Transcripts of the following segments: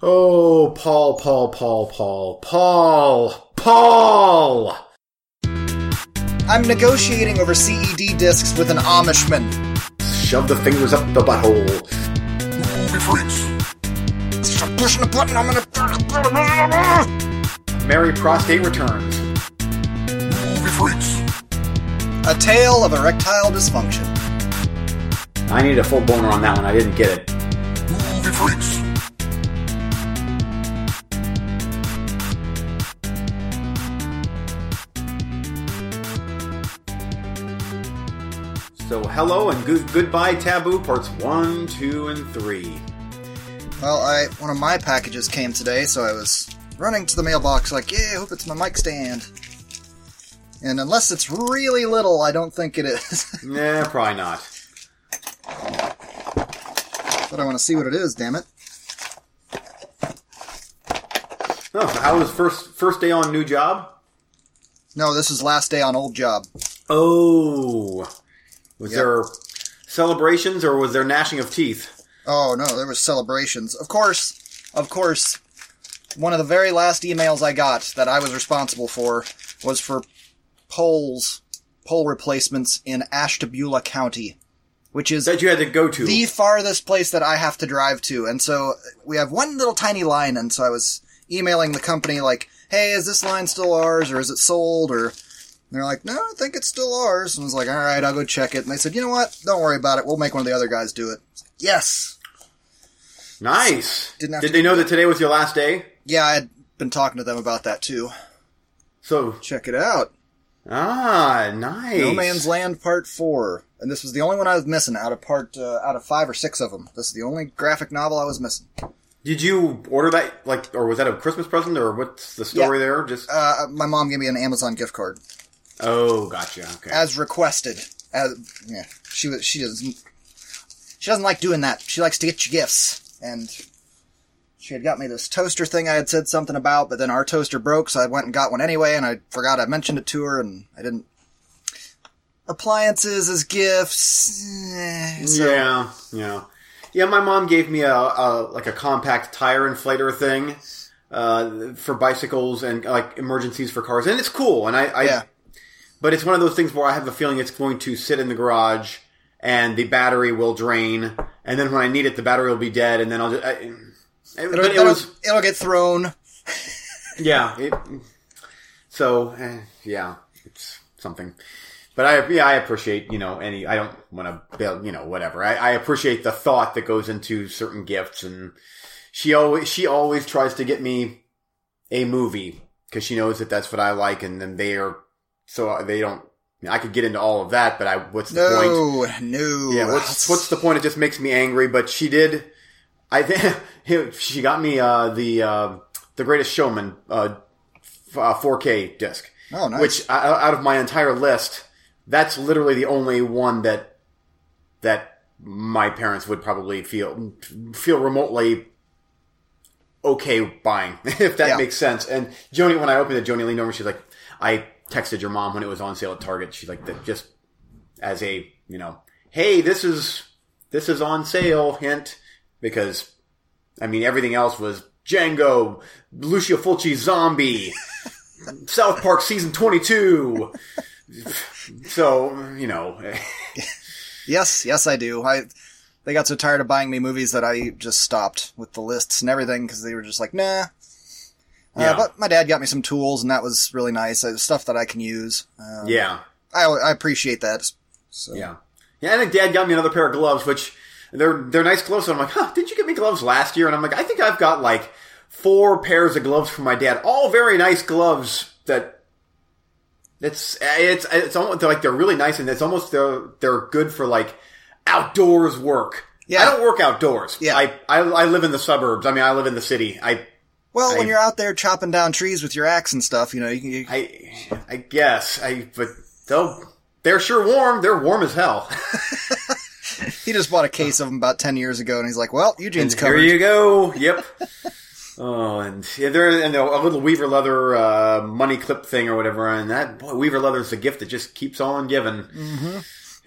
Oh, Paul, Paul, Paul, Paul, Paul, Paul! I'm negotiating over CED discs with an Amishman. Shove the fingers up the butthole. Movie freaks. Stop pushing the button, I'm gonna. Mary Prostate returns. Movie freaks. A tale of erectile dysfunction. I need a full boner on that one. I didn't get it. Movie freaks. So, hello and good goodbye, Taboo parts one, two, and three. Well, I one of my packages came today, so I was running to the mailbox like, yeah, I hope it's my mic stand. And unless it's really little, I don't think it is. Nah, probably not. but I want to see what it is, damn it. Oh, so how was first first day on new job? No, this is last day on old job. Oh, was Yep. there celebrations or was there gnashing of teeth? Oh no, there was celebrations. Of course, of course. One of the very last emails I got that I was responsible for was for poles, pole replacements in Ashtabula County, which is That you had to go to. the farthest place that I have to drive to. And so we have one little tiny line, and so I was emailing the company like, "Hey, is this line still ours, or is it sold?" Or they're like, "No, I think it's still ours." And I was like, "All right, I'll go check it." And they said, "You know what? Don't worry about it. We'll make one of the other guys do it." Yes. nice. Didn't have Did to- they know that today was your last day? Yeah, I had been talking to them about that too. So Check it out. ah, nice. No Man's Land Part Four, and this was the only one I was missing out of part uh, out of five or six of them. This is the only graphic novel I was missing. Did you order that like, or was that a Christmas present, or what's the story there? Just Uh, my mom gave me an Amazon gift card oh, gotcha. Okay. as requested. As yeah, she was. She doesn't. She doesn't like doing that. She likes to get you gifts, and she had got me this toaster thing I had said something about, but then our toaster broke, so I went and got one anyway, and I forgot I mentioned it to her, and I didn't. Appliances as gifts. eh, so- yeah, yeah, yeah. My mom gave me a, a like a compact tire inflator thing uh, for bicycles and like emergencies for cars, and it's cool. And I, I Yeah. But it's one of those things where I have a feeling it's going to sit in the garage and the battery will drain, and then when I need it, the battery will be dead, and then I'll just. I, it- It'll, but it it'll- was it'll get thrown. yeah. It, so eh, yeah, it's something. But I yeah I appreciate you know any I don't want to build you know whatever I, I appreciate the thought that goes into certain gifts and she always she always tries to get me a movie because she knows that that's what I like and then they are so they don't I could get into all of that but I what's the point No, no. yeah, what's what's the point? It just makes me angry. But she did. I think she got me uh, the uh, the Greatest Showman uh, uh, 4K disc, Oh, nice. which uh, out of my entire list, that's literally the only one that that my parents would probably feel feel remotely okay buying, if that Yeah. makes sense. And Joni, when I opened it, Joni leaned over. She's like, "I texted your mom when it was on sale at Target." She's like, "That just as a you know, hey, this is this is on sale." Hint because I mean everything else was Django, Lucio Fulci, Zombie, South Park season twenty two. So you know, Yes, yes, I do. I they got so tired of buying me movies that I just stopped with the lists and everything because they were just like, nah. Uh, Yeah. But my dad got me some tools, and that was really nice. Uh, stuff that I can use. Uh, yeah, I, I appreciate that. So. yeah, yeah. I think Dad got me another pair of gloves, which they're they're nice gloves. So I'm like, huh? Did you get me gloves last year? And I'm like, I think I've got like four pairs of gloves from my dad, all very nice gloves that. It's it's it's almost they're like they're really nice and it's almost they're they're good for like outdoors work. Yeah. I don't work outdoors. Yeah. I, I I live in the suburbs. I mean, I live in the city. I Well, I- when you're out there chopping down trees with your axe and stuff, you know, you, can- you, I I guess I but they'll they're sure warm. They're warm as hell. he just bought a case of them about ten years ago, and he's like, "Well, Eugene's And covered." Here you go. Yep. oh, and yeah, there and a little Weaver leather uh, money clip thing or whatever, and that boy, Weaver leather is a gift that just keeps on giving. Mm-hmm.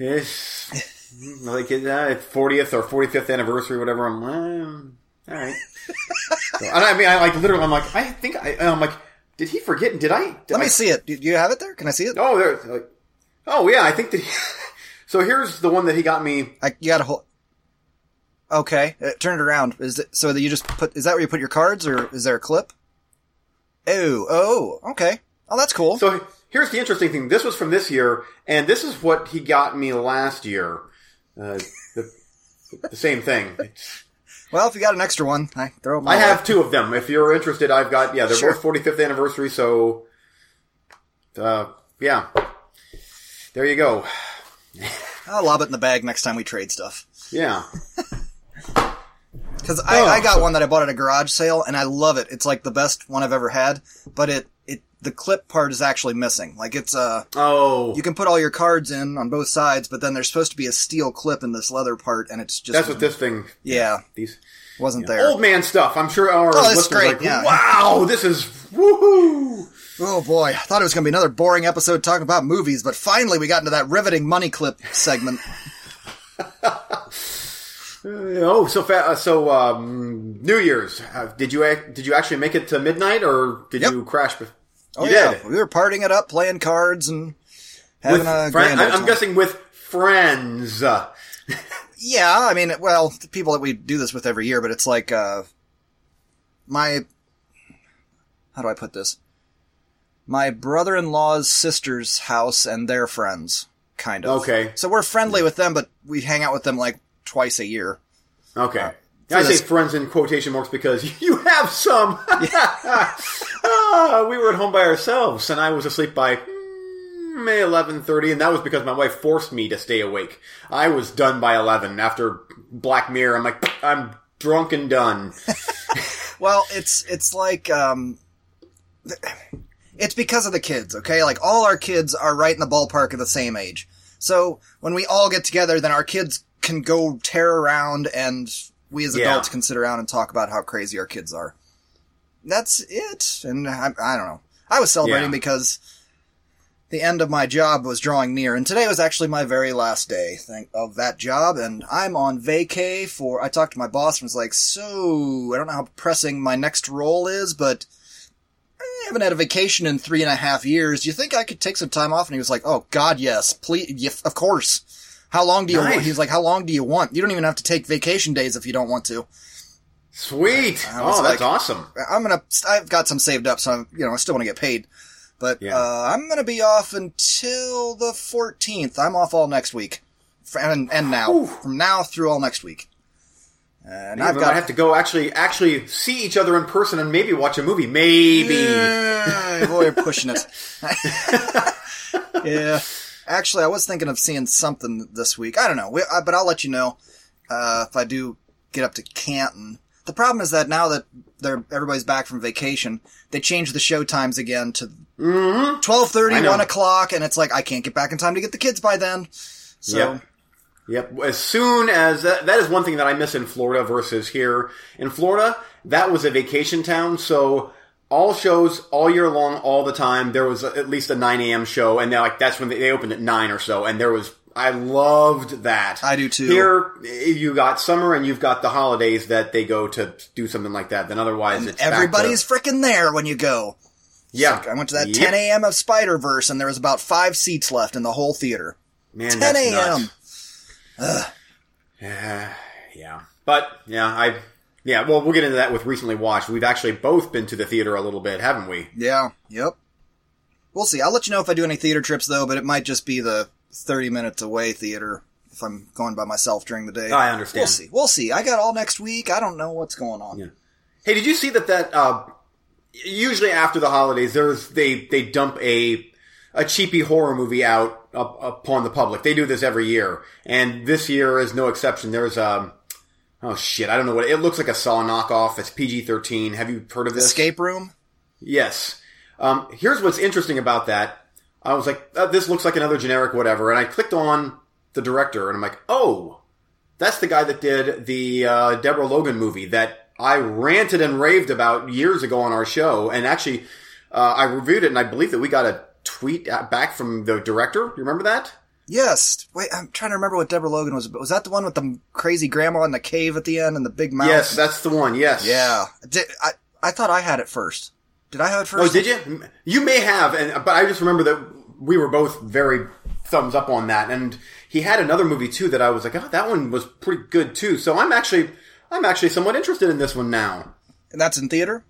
It's like uh, fortieth or forty fifth anniversary, or whatever. I'm, uh, all right. So, and I mean, I like literally, I'm like, I think I, I'm like, did he forget? Did I? Did Let I, me see it. Do do you have it there? Can I see it? Oh, there. Like, oh, yeah. I think that. He, so here's the one that he got me. I, you got a whole. Okay, uh, turn it around. Is it so that you just put? Is that where you put your cards, or is there a clip? Oh, oh, okay. Oh, that's cool. So here's the interesting thing. This was from this year, and this is what he got me last year. Uh, the, the same thing. It's- well, if you got an extra one, I throw it. My I way. have two of them. If you're interested, I've got yeah. They're Sure. both 45th anniversary, so uh, yeah. There you go. I'll lob it in the bag next time we trade stuff. Yeah. Because I, Oh, I got so- one that I bought at a garage sale, and I love it. It's like the best one I've ever had, but it it the clip part is actually missing. Like it's uh Oh, you can put all your cards in on both sides, but then there's supposed to be a steel clip in this leather part, and it's just that's what this thing. yeah These wasn't there. old man stuff. I'm sure our Oh, listeners great, like, yeah. wow, this is woohoo. Oh boy, I thought it was going to be another boring episode talking about movies, but finally we got into that riveting money clip segment. Oh, so fa- uh, so um, New Year's. Uh, did you ac- did you actually make it to midnight, or did Yep. you crash? Bef- Oh you yeah, did. we were partying it up, playing cards, and having With a friend- grand. I'm guessing with friends. Uh, Yeah, I mean, well, the people that we do this with every year, but it's like uh, my how do I put this? My brother-in-law's sister's house and their friends, kind of. Okay. So we're friendly with them, but we hang out with them like twice a year. Okay. For I say friends in quotation marks because you have some. Ah, we were at home by ourselves, and I was asleep by mm, May eleven thirty, and that was because my wife forced me to stay awake. I was done by eleven after Black Mirror. I'm like, I'm drunk and done. Well, it's it's like um, it's because of the kids. Okay, like all our kids are right in the ballpark of the same age. So when we all get together, then our kids can go tear around, and we as Yeah. adults can sit around and talk about how crazy our kids are. That's it. And I, I don't know. I was celebrating Yeah. because the end of my job was drawing near, and today was actually my very last day of that job, and I'm on vacay for. I talked to my boss and was like, "So I don't know how pressing my next role is, but I haven't had a vacation in three and a half years. Do you think I could take some time off?" And he was like, "Oh God, yes, please, yeah, of course." How long do you want? He's like, "How long do you want? You don't even have to take vacation days if you don't want to." Sweet. I Oh, that's like- awesome. I'm gonna. I've got some saved up, so I'm, you know I still want to get paid. But Yeah. uh, I'm gonna be off until the 14th. I'm off all next week, and, and now from now through all next week. And Maybe I've got might have to go actually actually see each other in person and maybe watch a movie. Maybe. Yeah, boy, you're pushing it. yeah. Actually, I was thinking of seeing something this week. I don't know, we, I, but I'll let you know uh, if I do get up to Canton. The problem is that now that they're everybody's back from vacation, they changed the show times again to twelve thirty, one o'clock, and it's like I can't get back in time to get the kids by then. So Yep. Yep. As soon as that, that is one thing that I miss in Florida versus here. In Florida, that was a vacation town, so all shows all year long, all the time. There was at least a 9 a.m. show, and they're like that's when they, they opened at nine or so, and there was. I loved that. I do too. Here, you got summer and you've got the holidays that they go to do something like that. Then otherwise, to- everybody's freaking there when you go. yeah. I went to that Yep. 10 a.m. of Spider Verse, and there was about five seats left in the whole theater. Man, 10 a.m. Yeah, yeah, but yeah, I yeah. Well, we'll get into that with recently watched. We've actually both been to the theater a little bit, haven't we? Yeah. Yep. We'll see. I'll let you know if I do any theater trips though, but it might just be the 30 minutes away theater if I'm going by myself during the day. I understand. We'll see. We'll see. I got all next week. I don't know what's going on. Yeah. Hey, did you see that? That uh, usually after the holidays, there's they they dump a a cheapy horror movie out up, upon the public. They do this every year, and this year is no exception. There's um. Oh shit! I don't know what it looks like. A Saw knockoff. It's PG thirteen. Have you heard of this? Escape room? Yes. Um, here's what's interesting about that. I was like, uh, this looks like another generic whatever, and I clicked on the director, and I'm like, oh, that's the guy that did the uh, Deborah Logan movie that I ranted and raved about years ago on our show, and actually, uh, I reviewed it, and I believe that we got a tweet back from the director. You remember that? Yes. Wait, I'm trying to remember what Deborah Logan was. Was that the one with the crazy grandma in the cave at the end and the big mouth? Yes, that's the one. Yes. Yeah. Did, I I thought I had it first. Did I have it oh, first? Oh, did you? You may have, and but I just remember that we were both very thumbs up on that. And he had another movie too that I was like, oh, that one was pretty good too. So I'm actually, I'm actually somewhat interested in this one now. And that's in theater.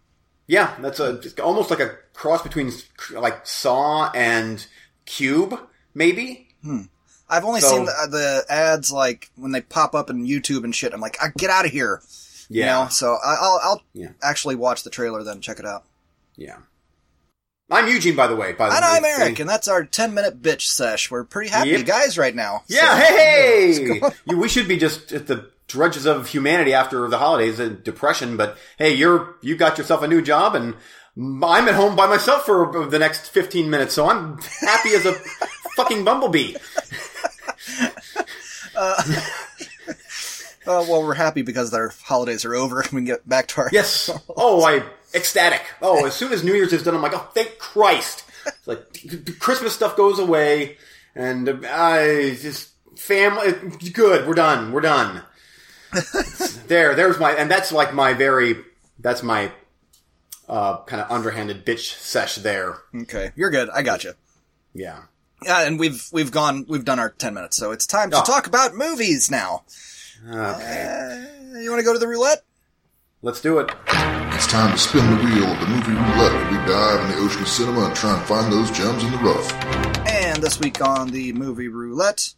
Yeah, that's a almost like a cross between like Saw and Cube, maybe. Hmm. I've only So- seen the, the ads like when they pop up in YouTube and shit. I'm like, I get out of here. You Yeah, know? So I, I'll I'll Yeah. actually watch the trailer then check it out. yeah. I'm Eugene, by the way. By the And way, I'm Eric, and that's our 10 minute bitch sesh. We're pretty happy Yep. guys right now. Yeah, So- hey, you, we should be just at the drudges of humanity after the holidays and depression. But hey, you're you got yourself a new job, and I'm at home by myself for the next 15 minutes, so I'm happy as a fucking bumblebee. Uh, well, we're happy because our holidays are over and we can get back to our. Yes. Oh, I ecstatic. Oh, as soon as New Year's is done, I'm like, oh, thank Christ. It's like the Christmas stuff goes away, and I just family. Good. We're done. We're done. there. There's my, and that's like my very. That's my uh, kind of underhanded bitch sesh there. Okay, you're good. I got you. Yeah. Yeah, and we've we've gone we've done our 10 minutes, so it's time to Oh. talk about movies now. Okay. Uh, you want to go to the roulette? Let's do it. It's time to spin the wheel of the movie roulette where we dive in the ocean of cinema and try and find those gems in the rough. And this week on the movie roulette,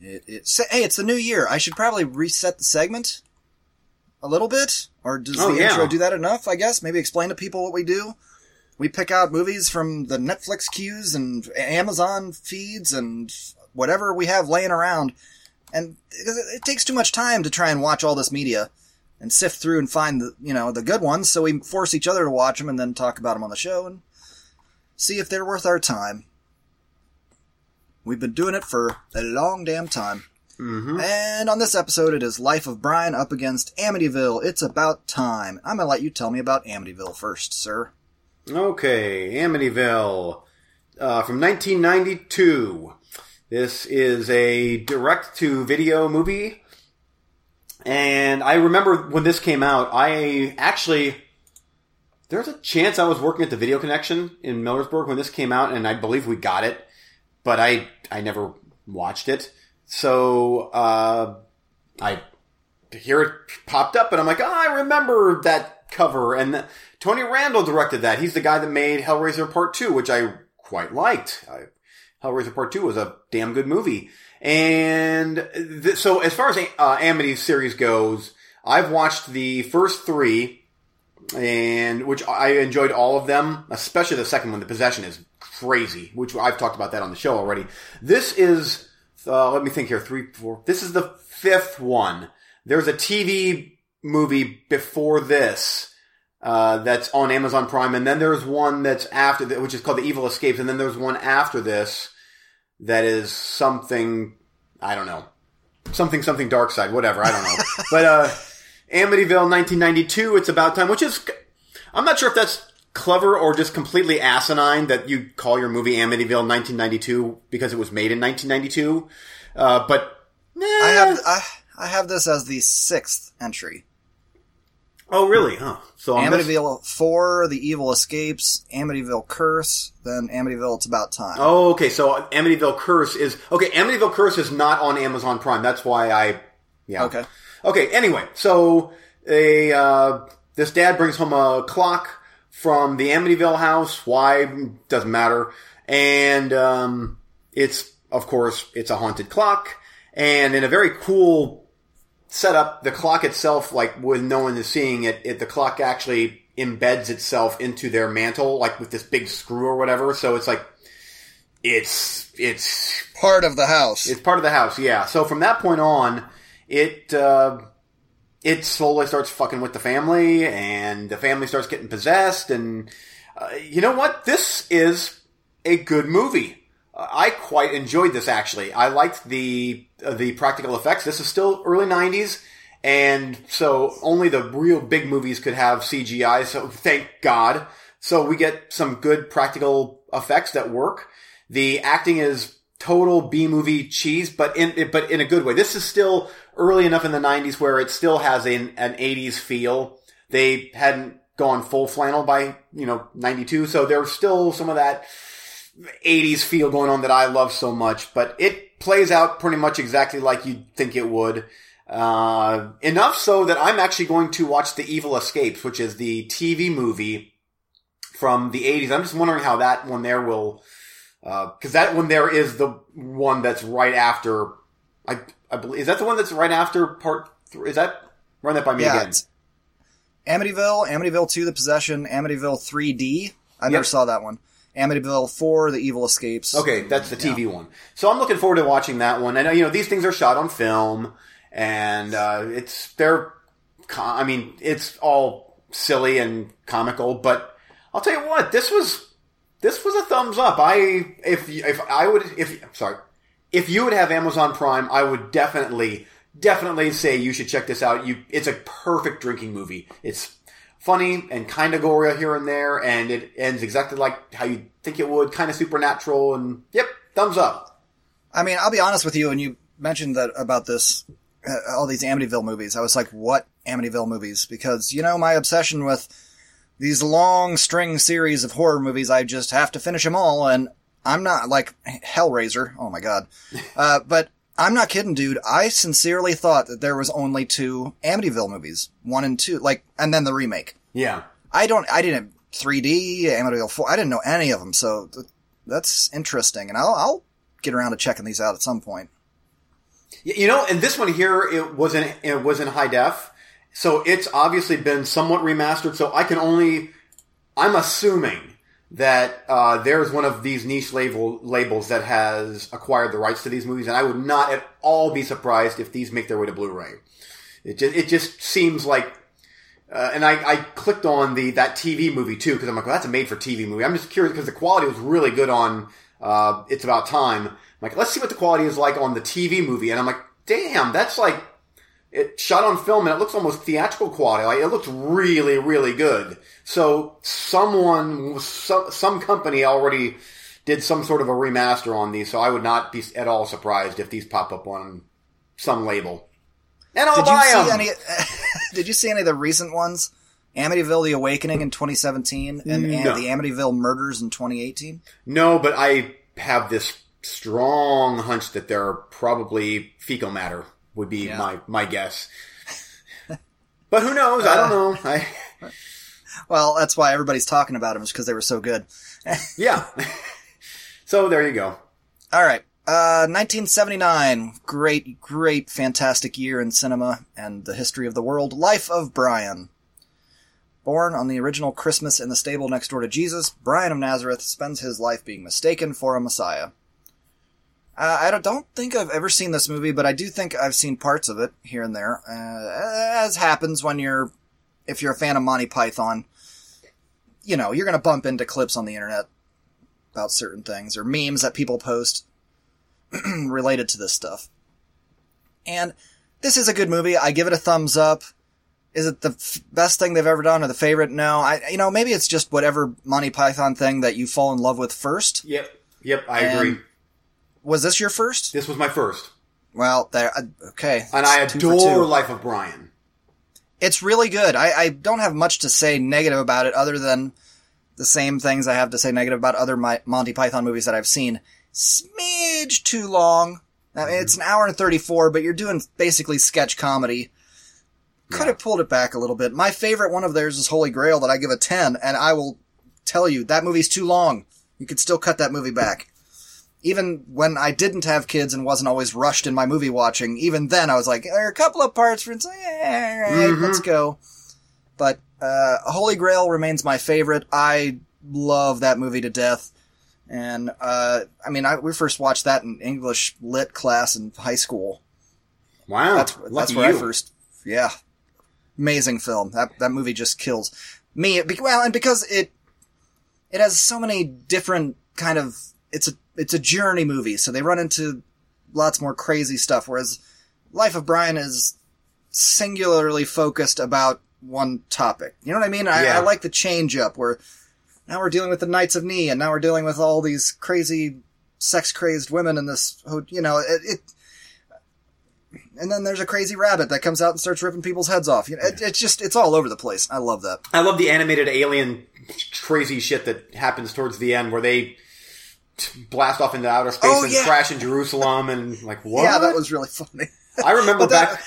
it, it's hey, it's the new year. I should probably reset the segment a little bit, or does Oh, the yeah. intro do that enough? I guess maybe explain to people what we do. We pick out movies from the Netflix queues and Amazon feeds and whatever we have laying around, and it, it takes too much time to try and watch all this media and sift through and find the you know the good ones. So we force each other to watch them and then talk about them on the show and see if they're worth our time. We've been doing it for a long damn time. Mm-hmm. And on this episode, it is Life of Brian up against Amityville. It's about time. I'm gonna let you tell me about Amityville first, sir. Okay, Amityville uh, from 1992. This is a direct-to-video movie, and I remember when this came out. I actually there's a chance I was working at the Video Connection in Millersburg when this came out, and I believe we got it, but I I never watched it. So uh, I here it popped up, and I'm like, oh, I remember that cover. And th- Tony Randel directed that. He's the guy that made Hellraiser Part Two, which I quite liked. I, Hellraiser Part Two was a damn good movie. And th- so, as far as uh, series goes, I've watched the first three, and which I enjoyed all of them, especially the second one. The Possession is crazy, which I've talked about that on the show already. This is, uh, let me think here, three, four. This is the fifth one. There's a TV movie before this uh, that's on Amazon Prime, and then there's one that's after that, which is called The Evil Escapes, and then there's one after this that is something I don't know, something something Dark Side, whatever I don't know. but uh, Amityville, 1992, it's about time, which is I'm not sure if that's clever or just completely asinine that you call your movie Amityville 1992 because it was made in 1992. Uh, but nah. I have I, I have this as the sixth entry. Oh, really? Huh. So on this- Amityville Four, The Evil Escapes, Amityville Curse, then Amityville It's About Time. Oh, okay. So Amityville Curse is okay. Amityville Curse is not on Amazon Prime. That's why I. Yeah. Okay. Okay. Anyway, so a uh, this dad brings home a clock from the Amityville house. Why doesn't matter. And um, it's of course it's a haunted clock, and in a very cool setup, the clock itself, like with no one is seeing it, it the clock actually embeds itself into their mantle, like with this big screw or whatever. So it's like it's it's Part of the house. it's part of the house, yeah. So from that point on, it uh, it slowly starts fucking with the family, and the family starts getting possessed. And uh, you know what? This is a good movie. I quite enjoyed this actually. I liked the uh, the practical effects. This is still early '90s, and so only the real big movies could have CGI. So thank God. So we get some good practical effects that work. The acting is total B movie cheese, but in but in a good way. This is still early enough in the '90s where it still has an, an '80s feel. They hadn't gone full flannel by you know '92, so there's still some of that '80s feel going on that I love so much. But it plays out pretty much exactly like you'd think it would. Uh, enough so that I'm actually going to watch The Evil Escapes, which is the TV movie from the 80s. I'm just wondering how that one there will, uh, cause that one there is the one that's right after, I, I believe, is that the one that's right after part three? Is that, run that by me Yeah, again? Amityville, Amityville 2, The Possession, Amityville 3D. I Yep. never saw that one. Amityville 4, The Evil Escapes. Okay, that's the TV one. So I'm looking forward to watching that one. And uh, you know, these things are shot on film, and uh, it's they're, I mean, it's all silly and comical. But I'll tell you what, this was this was a thumbs up. I if if I would if sorry if you would have Amazon Prime, I would definitely definitely say you should check this out. You, it's a perfect drinking movie. It's funny and kind of gory here and there, and it ends exactly like how you think it would, kind of supernatural, and yep, thumbs up. I mean, I'll be honest with you, and you mentioned that about this, uh, all these Amityville movies. I was like, what Amityville movies? Because, you know, my obsession with these long string series of horror movies, I just have to finish them all, and I'm not like Hellraiser. Oh my god. Uh, but I'm not kidding, dude. I sincerely thought that there was only two Amityville movies. One and two, like, and then the remake. Yeah, I don't, I didn't 3D, Amityville 4, I didn't know any of them, so th- that's interesting, and I'll, I'll get around to checking these out at some point. You know, and this one here, it was in it was in high def, so it's obviously been somewhat remastered. So I can only, I'm assuming that uh, there's one of these niche label labels that has acquired the rights to these movies, and I would not at all be surprised if these make their way to Blu-ray. It just it just seems like. Uh, and I, I clicked on the that TV movie too because I'm like, well, that's a made-for-TV movie. I'm just curious because the quality was really good on uh, It's About Time. I'm like, let's see what the quality is like on the TV movie, and I'm like, damn, that's like it shot on film and it looks almost theatrical quality. Like it looks really, really good. So someone, some, some company already did some sort of a remaster on these. So I would not be at all surprised if these pop up on some label. And I'll Did you buy see them. any, did you see any of the recent ones? Amityville The Awakening in 2017 and, and the Amityville Murders in 2018? No, but I have this strong hunch that they're probably fecal matter would be Yeah. my, my guess. but who knows? I don't know. I, Well, that's why everybody's talking about them, is because they were so good. yeah. so there you go. All right. Uh, 1979. Great, great, fantastic year in cinema and the history of the world. Life of Brian. Born on the original Christmas in the stable next door to Jesus, Brian of Nazareth spends his life being mistaken for a Messiah. Uh, I don't, think I've ever seen this movie, but I do think I've seen parts of it here and there. Uh, as happens when you're, if you're a fan of Monty Python, you know, you're gonna bump into clips on the internet about certain things or memes that people post related to this stuff. And this is a good movie. I give it a thumbs up. Is it the f- best thing they've ever done or the favorite? No. I, you know, maybe it's just whatever Monty Python thing that you fall in love with first. Yep. Yep. I And- agree. Was this your first? This was my first. Well, there. uh, Okay. And I It's two for adore. Life of Brian. It's really good. I, I don't have much to say negative about it other than the same things I have to say negative about other My- Monty Python movies that I've seen. Smidge too long. I mean, it's an hour and 34, but you're doing basically sketch comedy. Could have pulled it back a little bit. My favorite one of theirs is Holy Grail that I give a 10, and I will tell you, that movie's too long. You could still cut that movie back. Even when I didn't have kids and wasn't always rushed in my movie watching, even then I was like, there are a couple of parts where it's like, eh, all right, let's go. But, uh, Holy Grail remains my favorite. I love that movie to death. And, uh, I mean, I, we first watched that in English lit class in high school. Wow. That's, that's where you. I first, yeah. Amazing film. That, that movie just kills me. Well, and because it, it has so many different kind of, it's a, it's a journey movie. So they run into lots more crazy stuff. Whereas Life of Brian is singularly focused about one topic. You know what I mean? I, Yeah. I like the change up where now we're dealing with the Knights of Ni and now we're dealing with all these crazy sex crazed women in this, you know, it, it. And then there's a crazy rabbit that comes out and starts ripping people's heads off. You know, it, it's just it's all over the place. I love that. I love the animated alien crazy shit that happens towards the end where they blast off into outer space Oh, and yeah. crash in Jerusalem and like what? Yeah, that was really funny. I remember that- back.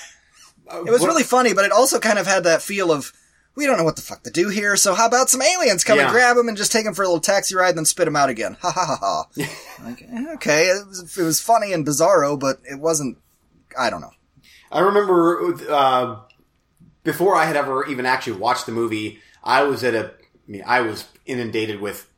uh, It was what- really funny, but it also kind of had that feel of we don't know what the fuck to do here. So how about some aliens come and grab him and just take him for a little taxi ride, and then spit him out again? Ha ha ha ha. like, eh, okay, it was, it was funny and bizarro, but it wasn't. I don't know. I remember uh, before I had ever even actually watched the movie, I was at a. I mean, I was inundated with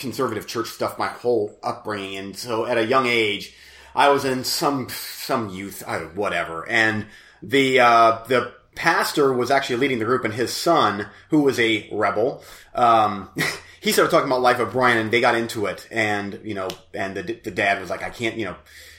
conservative church stuff my whole upbringing, and so at a young age, I was in some some youth, whatever, and the uh, the pastor was actually leading the group, and his son, who was a rebel. Um, he started talking about Life of Brian, and they got into it, and you know, and the the dad was like, "I can't, you know,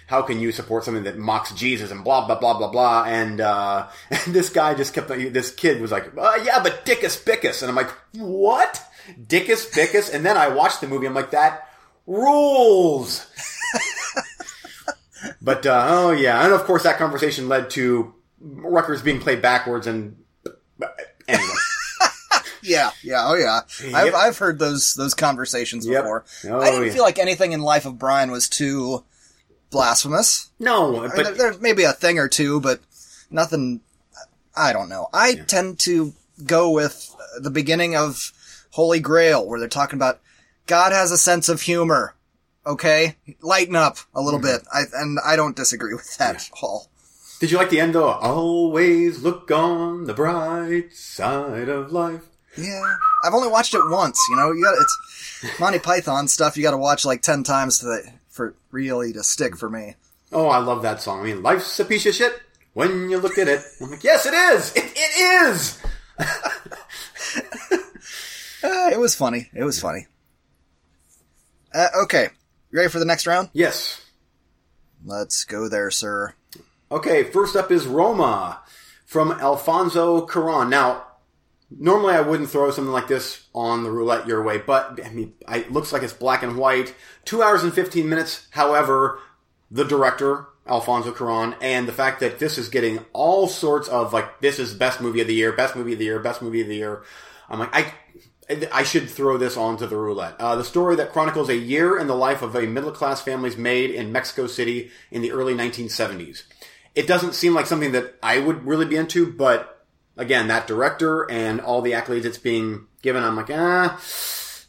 how can you support something that mocks Jesus and blah blah blah blah blah?" And, uh, and this guy just kept, this kid was like, uh, "Yeah, but Dickus Bickus," and I'm like, "What? Dickus Bickus?" And then I watched the movie, I'm like, "That rules." but uh, oh yeah, and of course that conversation led to Rutgers being played backwards, and anyway. Yeah, yeah, oh yeah. I've I've heard those those conversations Yep. before. Oh, I didn't yeah. feel like anything in Life of Brian was too blasphemous. No, I mean, but there, there's maybe a thing or two, but nothing. I don't know. I tend to go with the beginning of Holy Grail, where they're talking about God has a sense of humor. Okay, lighten up a little mm-hmm. bit. I, and I don't disagree with that at all. did you like the end though? Always look on the bright side of life. Yeah, I've only watched it once. You know, you got it's Monty Python stuff. You got to watch like ten times to, for really to stick for me. Oh, I love that song. I mean, life's a piece of shit when you look at it. I'm like, yes, it is. It, it is. Uh, it was funny. It was funny. Uh, okay, you ready for the next round? Yes. Let's go there, sir. Okay, first up is Roma from Alfonso Cuarón. Now, normally I wouldn't throw something like this on the roulette your way, but I mean, I- it looks like it's black and white. Two hours and 15 minutes. However, the director, Alfonso Cuarón, and the fact that this is getting all sorts of like, this is best movie of the year, best movie of the year, best movie of the year. I'm like, I, I should throw this onto the roulette. Uh, the story that chronicles a year in the life of a middle class family's maid in Mexico City in the early 1970s. It doesn't seem like something that I would really be into, but again, that director and all the accolades it's being given, I'm like, ah,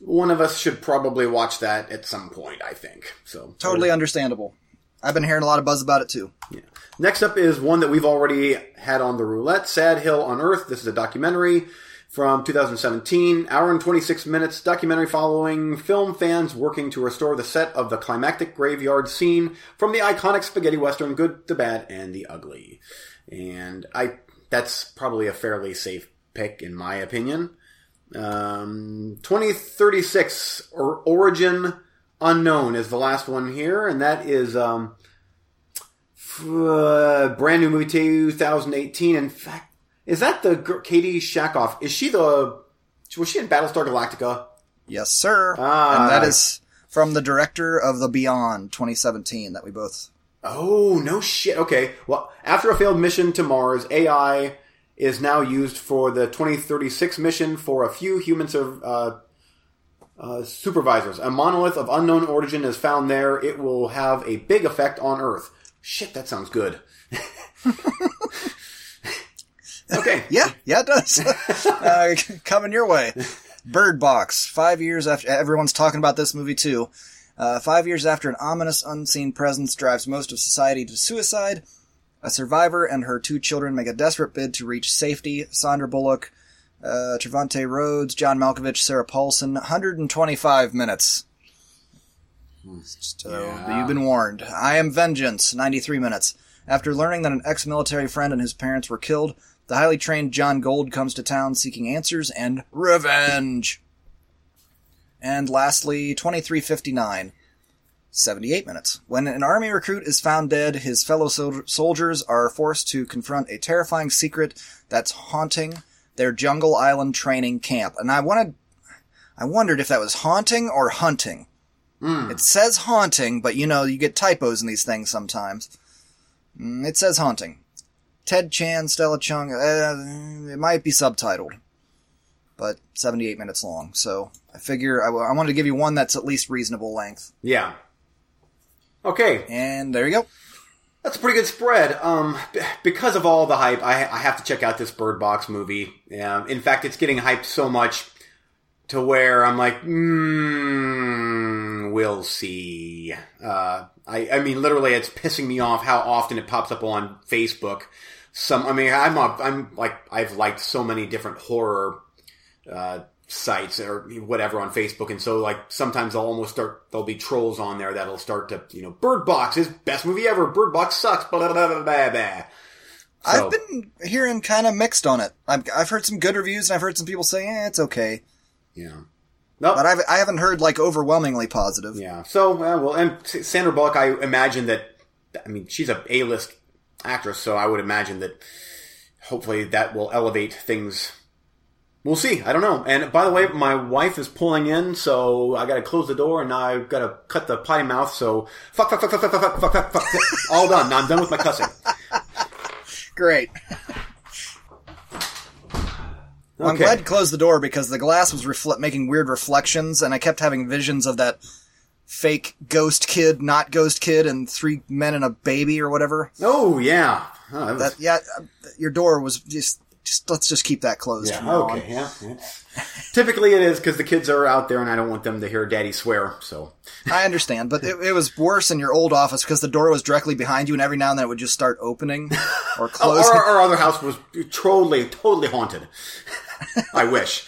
one of us should probably watch that at some point, I think. So Totally understandable. I've been hearing a lot of buzz about it too. Yeah. Next up is one that we've already had on the roulette, Sad Hill Unearthed. This is a documentary from 2017, hour and 26 minutes documentary following film fans working to restore the set of the climactic graveyard scene from the iconic spaghetti western Good, the Bad, and the Ugly. And I, that's probably a fairly safe pick in my opinion. Um, 2036 or Origin Unknown is the last one here, and that is um, uh, brand new movie 2018. In fact, is that the gr- Katee Sackhoff? Is she the was she in Battlestar Galactica? Yes, sir. Ah. and that is from the director of The Beyond 2017 that we both. Oh no shit. Okay. Well, after a failed mission to Mars, AI is now used for the 2036 mission for a few human serv- uh, uh, supervisors. A monolith of unknown origin is found there. It will have a big effect on Earth. Shit, that sounds good. okay. Yeah, yeah, it does. uh, coming your way. Bird Box. Five years after everyone's talking about this movie too. Uh, five years after an ominous, unseen presence drives most of society to suicide, a survivor and her two children make a desperate bid to reach safety. Sandra Bullock, uh, Trevante Rhodes, John Malkovich, Sarah Paulson. 125 minutes. So Yeah. you've been warned. I am Vengeance. 93 minutes. After learning that an ex-military friend and his parents were killed, the highly trained John Gold comes to town seeking answers and revenge. And lastly, 2359. 78 minutes. When an army recruit is found dead, his fellow sol- soldiers are forced to confront a terrifying secret that's haunting their jungle island training camp. And I wanted, I wondered if that was haunting or hunting. It says haunting, but you know, you get typos in these things sometimes. Mm, It says haunting. Ted Chan, Stella Chung, uh, it might be subtitled, but 78 minutes long. So I figure I, I wanted to give you one that's at least reasonable length. Yeah. Okay, And there you go. that's a pretty good spread. Um, b- because of all the hype, I, I have to check out this Bird Box movie. Um, in fact, it's getting hyped so much to where I'm like, mm, we'll see. Uh, I, I mean, literally, it's pissing me off how often it pops up on Facebook. Some, I mean, I'm, a, I'm like, I've liked so many different horror uh, sites or whatever on Facebook, and so like sometimes I'll almost start there'll be trolls on there that'll start to you know Bird Box is best movie ever. Bird Box sucks. Blah blah blah blah blah. So- I've been hearing kind of mixed on it. I've, I've heard some good reviews, and I've heard some people say, eh, it's okay. yeah. Nope. But I've, I haven't heard like overwhelmingly positive. Yeah. So, uh, well, and Sandra Bullock, I imagine that, I mean, she's a A-list actress, so I would imagine that hopefully that will elevate things. We'll see. I don't know. And by the way, my wife is pulling in, so I gotta close the door and now I've gotta cut the potty mouth, so fuck, fuck, fuck, fuck, fuck, fuck, fuck, fuck, fuck. All done. Now I'm done with my cussing. Great. Well, I'm glad you closed the door because the glass was refle- making weird reflections, and I kept having visions of that fake ghost kid, not ghost kid, and three men and a baby or whatever. Oh, yeah. Oh, that was- That yeah, uh, your door was just just let's just keep that closed. yeah, okay, on. yeah. Typically it is because the kids are out there and I don't want them to hear daddy swear, so. I understand, but it, it was worse in your old office because the door was directly behind you, and every now and then it would just start opening or Oh, closing. our, our other house was totally, totally haunted. I wish.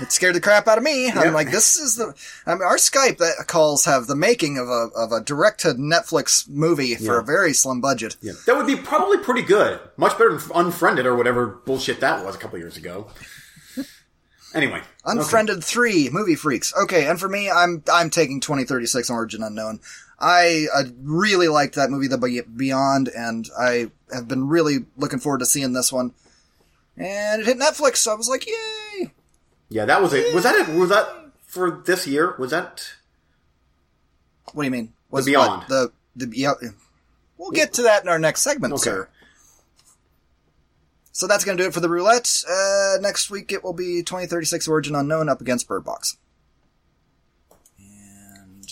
It scared the crap out of me. Yep. I'm like, this is the. I mean, our Skype calls have the making of a of a direct to Netflix movie for Yeah. a very slim budget. Yeah. That would be probably pretty good. Much better than Unfriended or whatever bullshit that was a couple years ago. Anyway. Unfriended three movie freaks. Okay, and for me, I'm I'm taking 2036 Origin Unknown. I, I really liked that movie, The Beyond, and I have been really looking forward to seeing this one. And it hit Netflix, so I was like, yay! Yeah, that was it. Was that it? Was that for this year? Was that. What do you mean? Was Beyond. what? the the yeah. We'll get to that in our next segment, Okay. sir. So that's going to do it for the roulette. Uh, next week it will be 2036 Origin Unknown up against Bird Box. And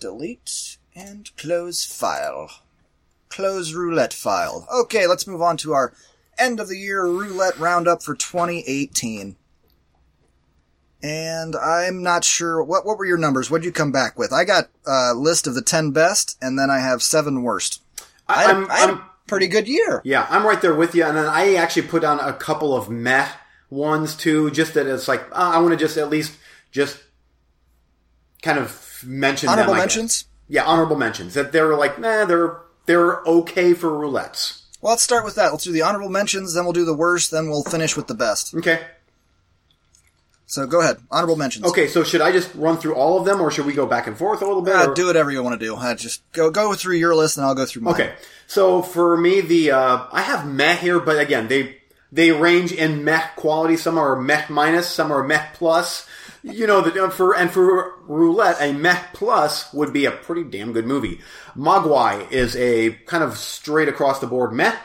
delete and close file. Close roulette file. Okay, let's move on to our end of the year roulette roundup for 2018. And I'm not sure what what were your numbers. What did you come back with? I got a list of the 10 best, and then I have seven worst. I I'm, I had I'm, a pretty good year. yeah, I'm right there with you. And then I actually put on a couple of meh ones too, just that it's like, uh, I want to just at least just kind of mention Honorable them, mentions. Yeah, honorable mentions. That they're like, nah, they're, they're okay for roulettes. Well, let's start with that. Let's do the honorable mentions, then we'll do the worst, then we'll finish with the best. Okay. So go ahead. Honorable mentions. Okay, so should I just run through all of them, or should we go back and forth a little bit? Uh, or- do whatever you want to do. Just go go through your list, and I'll go through mine. Okay, so for me, the uh, I have meh here, but again, they they range in meh quality. Some are meh minus, some are meh plus. You know, the, um, for and for roulette, a meh plus would be a pretty damn good movie. Mogwai is a kind of straight across the board meh. Wait,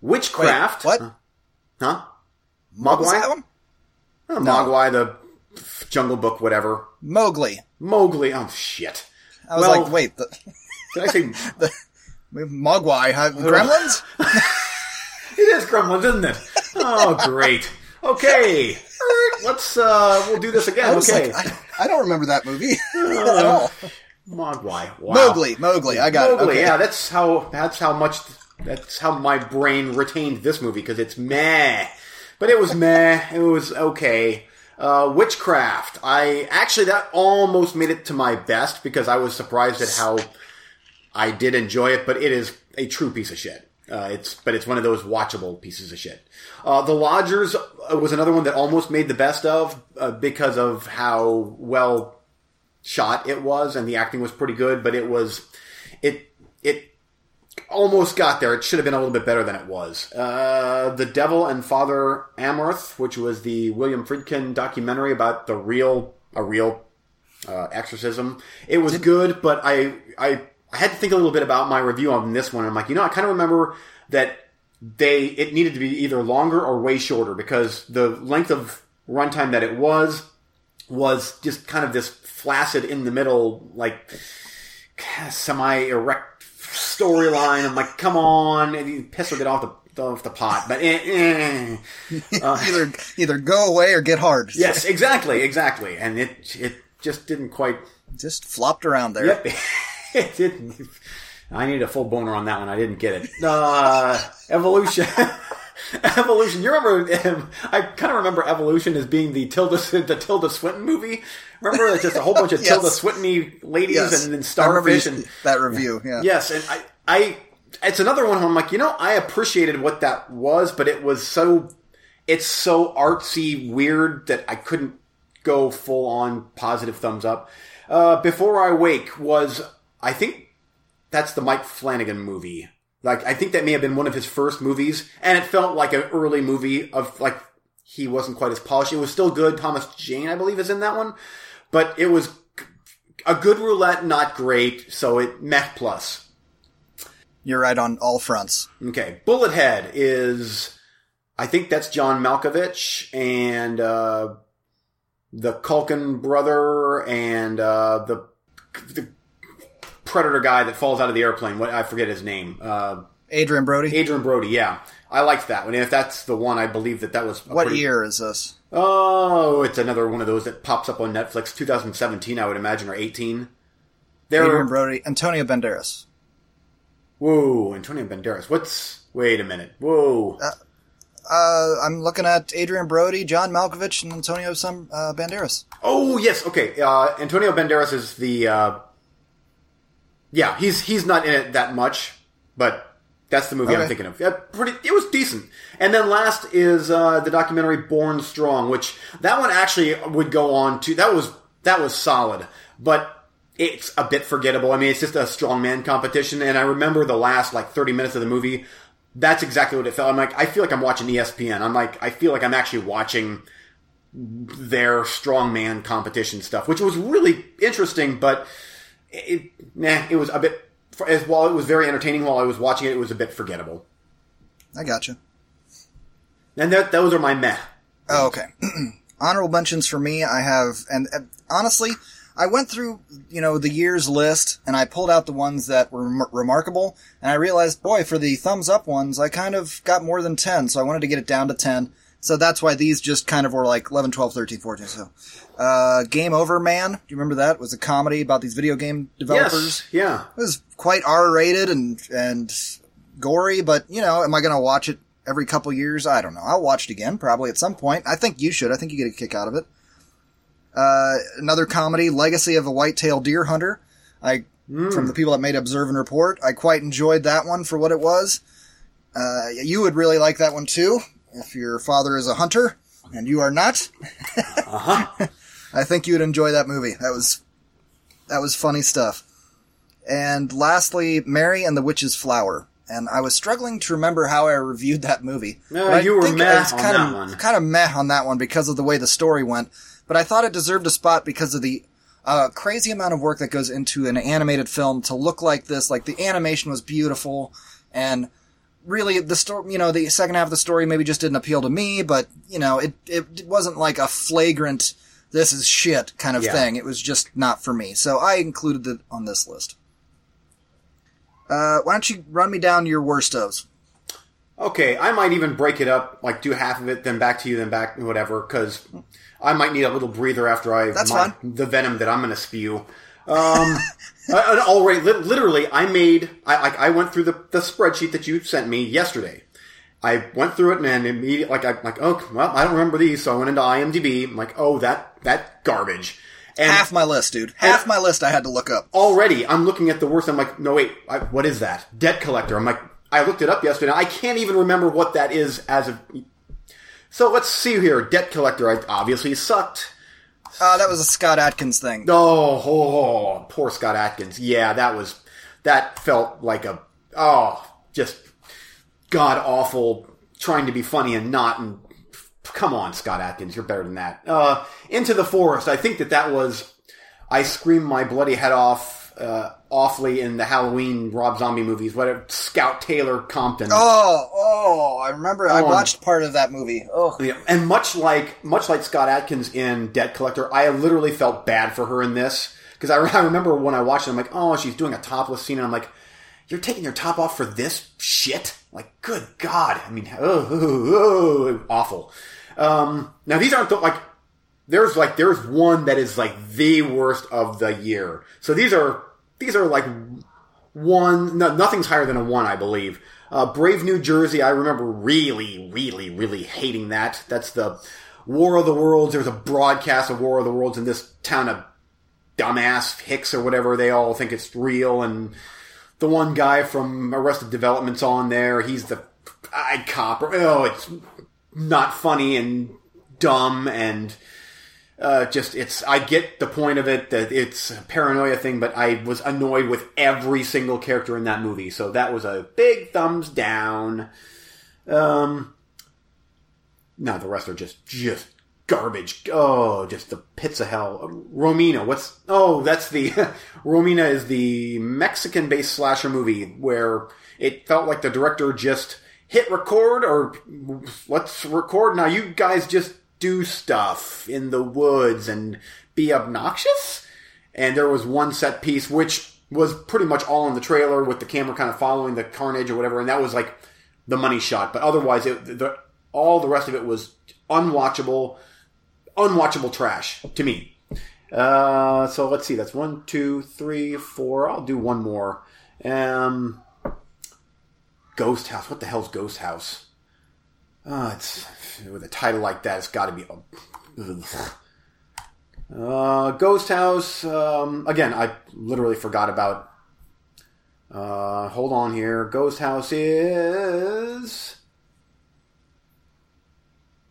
Witchcraft, what? Huh? What was Mogwai, that one? Oh, Mogwai, the Jungle Book, whatever. Mowgli. Mowgli. Oh shit! I was Well- like, wait, the, Did I say the Mogwai, huh? Gremlins? It is Gremlins, isn't it? Oh, great. Okay, let's uh, we'll do this I again. was Okay, like, I, I don't remember that movie at all. Mogwai. Wow. Mowgli, Mowgli. I got Mowgli. it. Okay. Yeah, that's how that's how much that's how my brain retained this movie because it's meh, but it was meh. It was okay. Uh, Witchcraft. I actually that almost made it to my best because I was surprised at how I did enjoy it, but it is a true piece of shit. Uh, it's but it's one of those watchable pieces of shit. Uh, the Lodgers uh, was another one that almost made the best of uh, because of how well shot it was, and the acting was pretty good. But it was it it almost got there. It should have been a little bit better than it was. Uh, the Devil and Father Amorth, which was the William Friedkin documentary about the real a real uh, Exorcism. It was good, but I, I I had to think a little bit about my review on this one. I'm like, you know, I kind of remember that they it needed to be either longer or way shorter because the length of runtime that it was was just kind of this flaccid in the middle, like semi erect storyline. I'm like, come on, and you piss or get off the off the pot, but eh, eh. Uh, either either go away or get hard. yes, exactly, exactly, and it it just didn't quite. Just flopped around there. Yep, it didn't. I need a full boner on that one. I didn't get it. Uh, evolution. Evolution. You remember? Um, I kind of remember Evolution as being the Tilda the Tilda Swinton movie. Remember, just a whole bunch of Yes. Tilda Swinton ladies Yes. and then starfish and that review. Yeah. Yes, and I, I, it's another one. Where I'm like, you know, I appreciated what that was, but it was so, it's so artsy, weird that I couldn't go full on positive thumbs up. Uh, Before I Wake was, I think, that's the Mike Flanagan movie. Like, I think that may have been one of his first movies, and it felt like an early movie of like he wasn't quite as polished. It was still good. Thomas Jane, I believe, is in that one, but it was a good roulette, not great. So it meh plus. You're right on all fronts. Okay, Bullethead is, I think that's John Malkovich and uh, the Culkin brother and uh, the, the Predator guy that falls out of the airplane. What I forget his name. Uh, Adrien Brody. Adrien Brody. Yeah, I liked that one. If that's the one, I believe that that was what pretty- year is this? Oh, it's another one of those that pops up on Netflix. 2017, I would imagine, or 18. There. Adrien Brody. Antonio Banderas. Whoa, Antonio Banderas. What's? Wait a minute. Whoa. Uh, I'm looking at Adrien Brody, John Malkovich, and Antonio some uh, Banderas. Oh yes, okay. Uh, Antonio Banderas is the. Yeah, he's he's not in it that much, but that's the movie I'm thinking of. Yeah, pretty. It was decent. And then last is uh, the documentary Born Strong, which that one actually would go on to. That was that was solid, but. It's a bit forgettable. I mean, it's just a strongman competition, and I remember the last like 30 minutes of the movie. That's exactly what it felt. I'm like, I feel like I'm watching ESPN. I'm like, I feel like I'm actually watching their strongman competition stuff, which was really interesting, but it, nah, it was a bit, as while it was very entertaining while I was watching it, it was a bit forgettable. I gotcha. And that, those are my meh. Oh, okay. Honorable mentions for me, I have, and uh, honestly, I went through, you know, the year's list and I pulled out the ones that were rem- remarkable, and I realized, boy, for the thumbs up ones, I kind of got more than 10, so I wanted to get it down to 10. So that's why these just kind of were like 11, 12, 13, 14. So, uh, Game Over Man, do you remember that? It was a comedy about these video game developers. Yes, yeah. It was quite R rated and, and gory, but, you know, am I going to watch it every couple years? I don't know. I'll watch it again, probably at some point. I think you should. I think you get a kick out of it. Uh, another comedy, Legacy of a White-tailed Deer Hunter. I, from the people that made Observe and Report, I quite enjoyed that one for what it was. Uh, you would really like that one too, if your father is a hunter, and you are not. Uh-huh. I think you would enjoy that movie. That was, that was funny stuff. And lastly, Mary and the Witch's Flower. And I was struggling to remember how I reviewed that movie. No, But I you were meh on kind that of, one. Kind of meh on that one because of the way the story went. But I thought it deserved a spot because of the uh, crazy amount of work that goes into an animated film to look like this. Like the animation was beautiful, and really the story. You know, the second half of the story maybe just didn't appeal to me. But you know, it it wasn't like a flagrant "this is shit" kind of Yeah. thing. It was just not for me. So I included it on this list. Uh, why don't you run me down your worst ofs? Okay, I might even break it up, like do half of it, then back to you, then back, whatever, because I might need a little breather after I That's fine. the venom that I'm going to spew. Um, I- I- already, li- literally, I made, I, I, I went through the, the spreadsheet that you sent me yesterday. I went through it and then immediately, like, I'm like, oh, well, I don't remember these, so I went into IMDb. I'm like, oh, that, that garbage. And Half my list, dude. Half my list I had to look up. already I'm looking at the worst. I'm like, no, wait, I, what is that? Debt collector. I'm like, I looked it up yesterday. I can't even remember what that is as of. So let's see here. Debt collector. I obviously sucked. Uh, that was a Scott Adkins thing. Oh, oh, oh, poor Scott Adkins. Yeah, that was that felt like a oh, just god awful trying to be funny and not. And come on, Scott Adkins, you're better than that. Uh, Into the Forest. I think that that was. I scream my bloody head off uh, awfully in the Halloween Rob Zombie movies. What Scout Taylor Compton. Oh, oh, I remember. I Oh, and- watched part of that movie. Oh, Yeah, and much like much like Scott Adkins in Debt Collector, I literally felt bad for her in this because I, I remember when I watched it, I'm like, oh, she's doing a topless scene, and I'm like, you're taking your top off for this shit? Like, good God! I mean, oh, oh, oh, awful. Um, now these aren't the, like there's like there's one that is like the worst of the year. So these are these are like one. No, nothing's higher than a one, I believe. Uh, Brave New Jersey. I remember really, really, really hating that. That's the War of the Worlds. There's a broadcast of War of the Worlds in this town of dumbass Hicks or whatever. They all think it's real, and the one guy from Arrested Development's on there. He's the I cop. Oh, it's not funny and dumb and uh, just it's I get the point of it that it's a paranoia thing, but I was annoyed with every single character in that movie, so that was a big thumbs down. Um, no, the rest are just just garbage. Oh, just the pits of hell. Romina, what's oh that's the Romina is the Mexican based slasher movie where it felt like the director just hit record or let's record now. You guys just do stuff in the woods and be obnoxious. And there was one set piece which was pretty much all in the trailer with the camera kind of following the carnage or whatever, and that was like the money shot. But otherwise, it, the, all the rest of it was unwatchable, unwatchable trash to me. Uh, so let's see. That's one, two, three, four. I'll do one more. Um, Ghost House. What the hell's Ghost House? Uh, it's with a title like that. It's got to be. Uh, Ghost House. Um, again, I literally forgot about. Uh, hold on here. Ghost House is.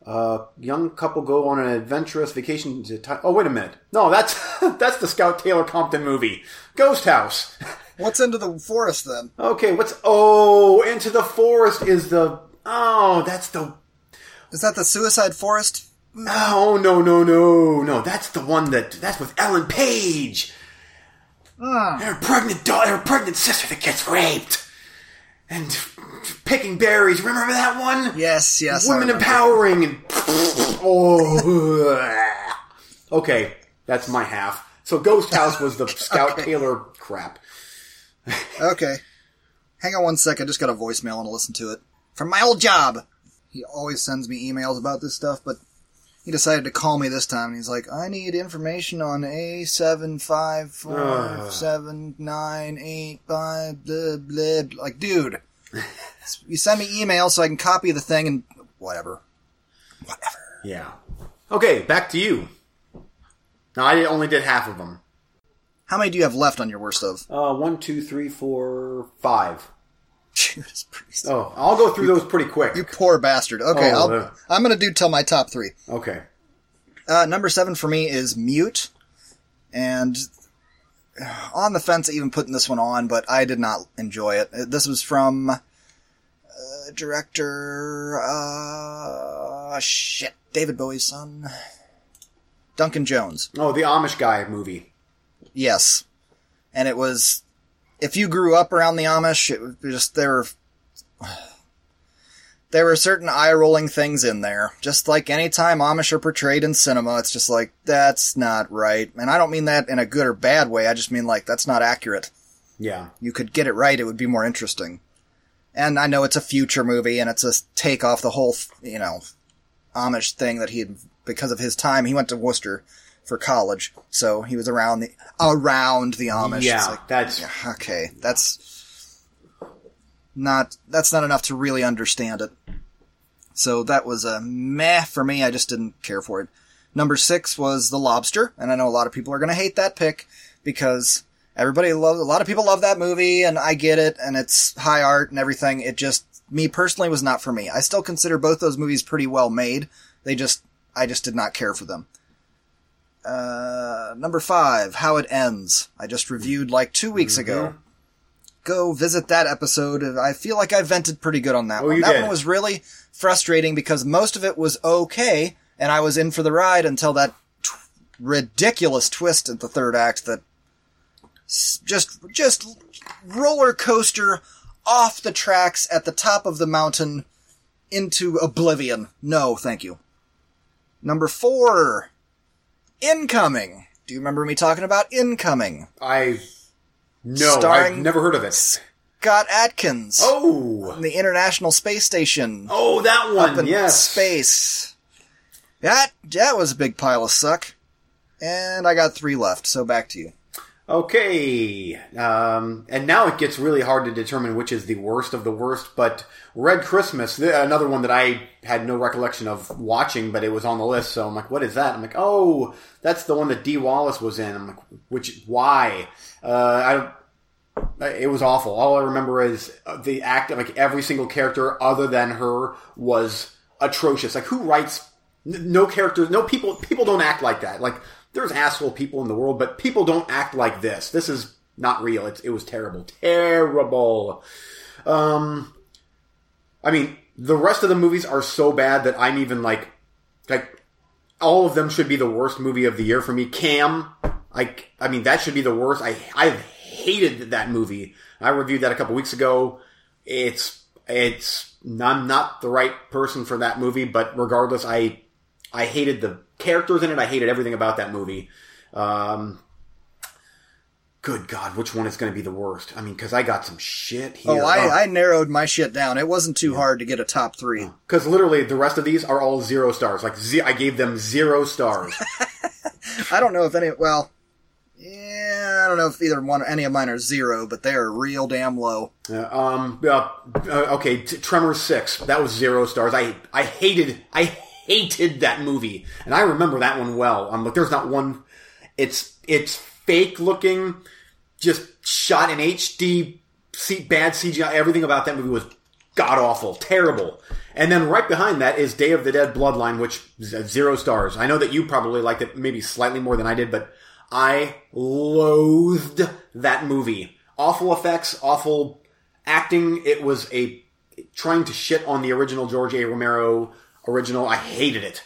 A young couple go on an adventurous vacation to. Oh, wait a minute. No, that's that's the Scout Taylor Compton movie. Ghost House. what's into the forest then? Okay, what's oh into the forest is the oh that's the Is that the Suicide Forest? oh no no no no that's the one that that's with Ellen Page. Hmm. Her pregnant daughter, her pregnant sister that gets raped, and picking berries. Remember that one? Yes, yes. Women empowering and oh. okay, that's my half. So Ghost House was the Scout Taylor crap. Okay. Hang on one sec. I just got a voicemail. And I listen to it. From my old job. He always sends me emails about this stuff, but he decided to call me this time. And he's like, I need information on A754798 blah, blah, blah. blah." Like, dude, you send me email so I can copy the thing and whatever. Whatever. Yeah. Okay, back to you. Now I only did half of them. How many do you have left on your worst of? Uh, one, two, three, four, five. Judas Priest. Oh, I'll go through those pretty quick. You poor bastard. Okay, Oh, I'll, uh. I'm going to do till my top three. Okay. Uh, number seven for me is Mute, and uh, on the fence even putting this one on, but I did not enjoy it. Uh, This was from uh, director uh, shit David Bowie's son, Duncan Jones. Oh, the Amish guy movie. Yes, and it was if you grew up around the Amish, it just there were there were certain eye rolling things in there. Just like any time Amish are portrayed in cinema, it's just like that's not right. And I don't mean that in a good or bad way. I just mean like that's not accurate. Yeah. You could get it right, it would be more interesting. And I know it's a future movie and it's a take off the whole, you know, Amish thing that he had, because of his time, he went to Wooster for college. So he was around the, around the Amish. Yeah, like, that's yeah, okay, that's not, that's not enough to really understand it. So that was a meh for me. I just didn't care for it. Number six was The Lobster, and I know a lot of people are going to hate that pick because everybody loves, a lot of people love that movie, and I get it, and it's high art and everything. It just, me personally, was not for me. I still consider both those movies pretty well made. They just, I just did not care for them. Uh, number five, How It Ends. I just reviewed like two weeks ago. Go visit that episode. I feel like I vented pretty good on that Oh, one. That did. one was really frustrating because most of it was okay, and I was in for the ride until that tw- ridiculous twist at the third act that s- just just roller coaster off the tracks at the top of the mountain into oblivion. No, thank you. Number four, Incoming. Do you remember me talking about Incoming? I no, I've never heard of it. Scott Adkins. Oh, on the International Space Station. oh, that one. up in yes, space. That that was a big pile of suck. And I got three left, so back to you. Okay, um, and now it gets really hard to determine which is the worst of the worst. But Red Christmas, th- another one that I had no recollection of watching, but it was on the list. So I'm like, what is that? I'm like, oh, that's the one that Dee Wallace was in. I'm like, which? Why? Uh, I. It was awful. All I remember is uh, the act. Like every single character other than her was atrocious. Like who writes? No characters. No people. People don't act like that. Like there's asshole people in the world, but people don't act like this. This is not real. It's, it was terrible. Terrible. Um, I mean, the rest of the movies are so bad that I'm even like, like, all of them should be the worst movie of the year for me. Cam, like, I mean, that should be the worst. I, I hated that movie. I reviewed that a couple weeks ago. It's, it's, I'm not the right person for that movie, but regardless, I, I hated the characters in it. I hated everything about that movie. Um, good God, which one is going to be the worst? I mean, because I got some shit here. Oh, I, I narrowed my shit down. It wasn't too hard to get a top three. Because literally, the rest of these are all zero stars. Like, I gave them zero stars. I don't know if any. Well, yeah, I don't know if either one, any of mine are zero, but they are real damn low. Uh, um, uh, uh, okay, T- Tremors six. That was zero stars. I I hated I hated that movie, and I remember that one well. Um, but there's not one. It's it's fake looking, just shot in HD, bad CGI. Everything about that movie was god awful, terrible. And then right behind that is Day of the Dead Bloodline, which at zero stars. I know that you probably liked it maybe slightly more than I did, but I loathed that movie. Awful effects, awful acting. It was a trying to shit on the original George A. Romero original. I hated it.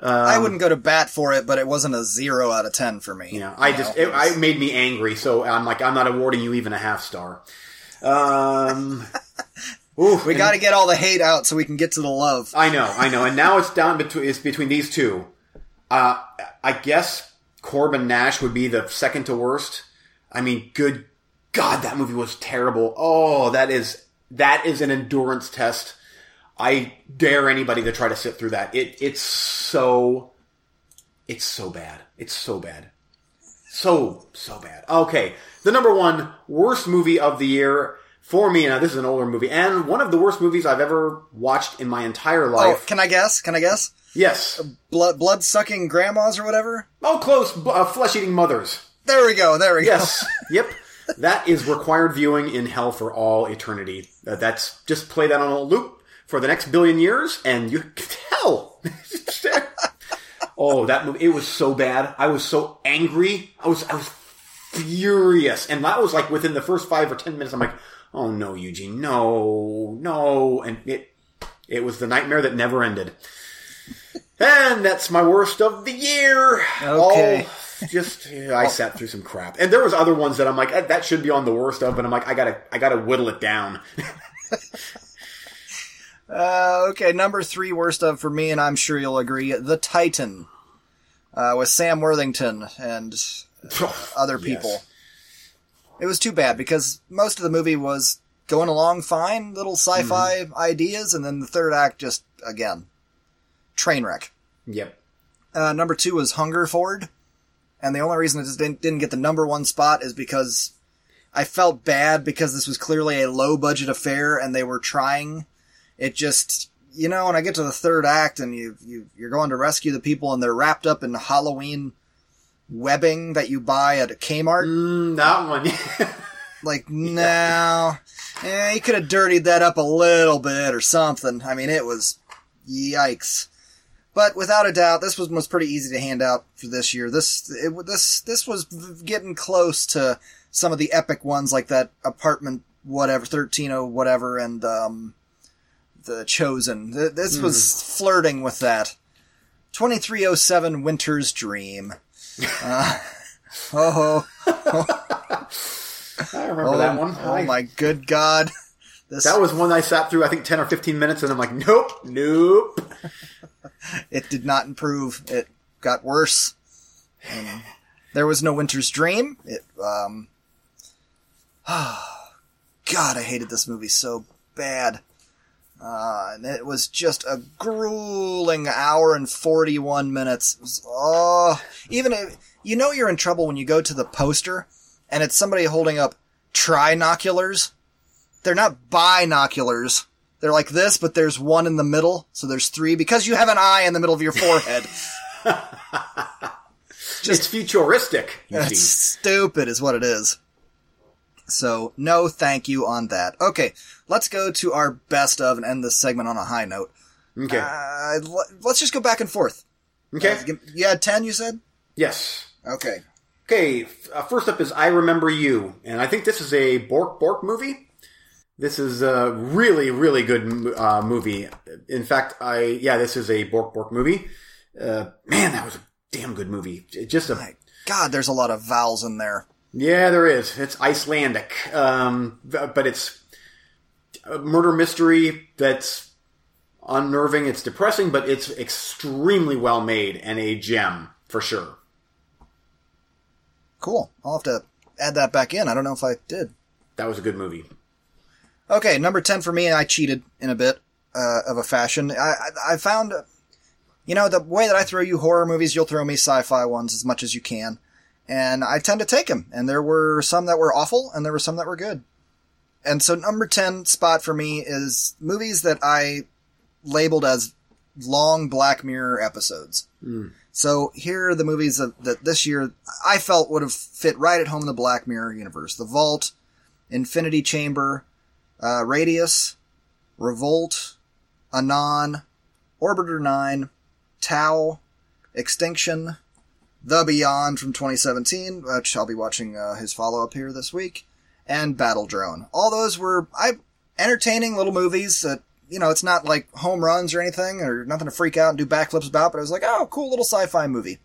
I wouldn't go to bat for it, but it wasn't a zero out of ten for me. Yeah, I just it, I made me angry, so I'm like, I'm not awarding you even a half star. Um, ooh, we got to get all the hate out so we can get to the love. I know, I know, and now it's down between it's between these two. Uh, I guess Corbin Nash would be the second to worst. I mean, good God, that movie was terrible. Oh, that is that is an endurance test. I dare anybody to try to sit through that. It it's so it's so bad. It's so bad. So so bad. Okay, the number one worst movie of the year for me. Now this is an older movie and one of the worst movies I've ever watched in my entire Oh, life. can I guess? Can I guess? yes. Blood blood sucking grandmas or whatever. Oh, close. b- Uh, Flesh eating mothers. There we go. There we go. Yes. yep. That is required viewing in hell for all eternity. Uh, that's just play that on a loop for the next billion years, and you can tell. oh, that movie! It was so bad. I was so angry. I was I was furious, and that was like within the first five or ten minutes. I'm like, oh no, Eugene, no, no, and it it was the nightmare that never ended. And that's my worst of the year. Okay. All just yeah, I sat through some crap, and there was other ones that I'm like "Eh, that should be on the worst of, but I'm like I gotta I gotta whittle it down. Uh, okay, number three worst of for me, and I'm sure you'll agree, The Titan, uh, with Sam Worthington and other people. Yes. It was too bad because most of the movie was going along fine, little sci-fi Mm-hmm. ideas, and then the third act just again train wreck. Yep. Uh, number two was Hungerford, and the only reason it just didn't, didn't get the number one spot is because I felt bad because this was clearly a low budget affair and they were trying. It just, you know, when I get to the third act and you, you you're going to rescue the people and they're wrapped up in Halloween webbing that you buy at a Kmart, Mm, that one. like no, eh, you could have dirtied that up a little bit or something. I mean, it was yikes. But without a doubt, this was was pretty easy to hand out for this year. This it, this this was getting close to some of the epic ones like that apartment whatever thirteen oh whatever and um, the chosen. This was flirting with that. 2307 Winter's Dream. Uh, oh, I remember oh, that one. oh I- my good God. This, That was one I sat through, I think, 10 or 15 minutes, and I'm like, nope, nope. it did not improve. It got worse. Um, there was no Winter's Dream. It, um, oh, God, I hated this movie so bad. Uh, and it was just a grueling hour and 41 minutes. It was, oh, even if, you know you're in trouble when you go to the poster and it's somebody holding up trinoculars. They're not binoculars. They're like this, but there's one in the middle, so there's three because you have an eye in the middle of your forehead. it's futuristic, That's stupid, is what it is. So, no thank you on that. Okay, let's go to our best of and end this segment on a high note. Okay. Uh, l- let's just go back and forth. okay. Uh, you had 10, you said? yes. Okay. Okay, uh, first up is I Remember You, and I think this is a Bork Bork movie. This is a really, really good uh, movie. In fact, I yeah, this is a Bork Bork movie. Uh, man, that was a damn good movie. Just a My God, there's a lot of vowels in there. Yeah, there is. It's Icelandic, um, but it's a murder mystery that's unnerving. It's depressing, but it's extremely well made and a gem for sure. Cool. I'll have to add that back in. I don't know if I did. That was a good movie. Okay, number 10 for me, and I cheated in a bit uh, of a fashion. I, I, I found, you know, the way that I throw you horror movies, you'll throw me sci-fi ones as much as you can. And I tend to take them. And there were some that were awful, and there were some that were good. And so number 10 spot for me is movies that I labeled as long Black Mirror episodes. So here are the movies that, that this year I felt would have fit right at home in the Black Mirror universe. The Vault, Infinity Chamber, uh, Radius, Revolt, Anon, Orbiter 9, Tau, Extinction, The Beyond from 2017, which I'll be watching uh, his follow up here this week, and Battle Drone. All those were I entertaining little movies that you know it's not like home runs or anything or nothing to freak out and do backflips about, but I was like, oh, cool little sci-fi movie.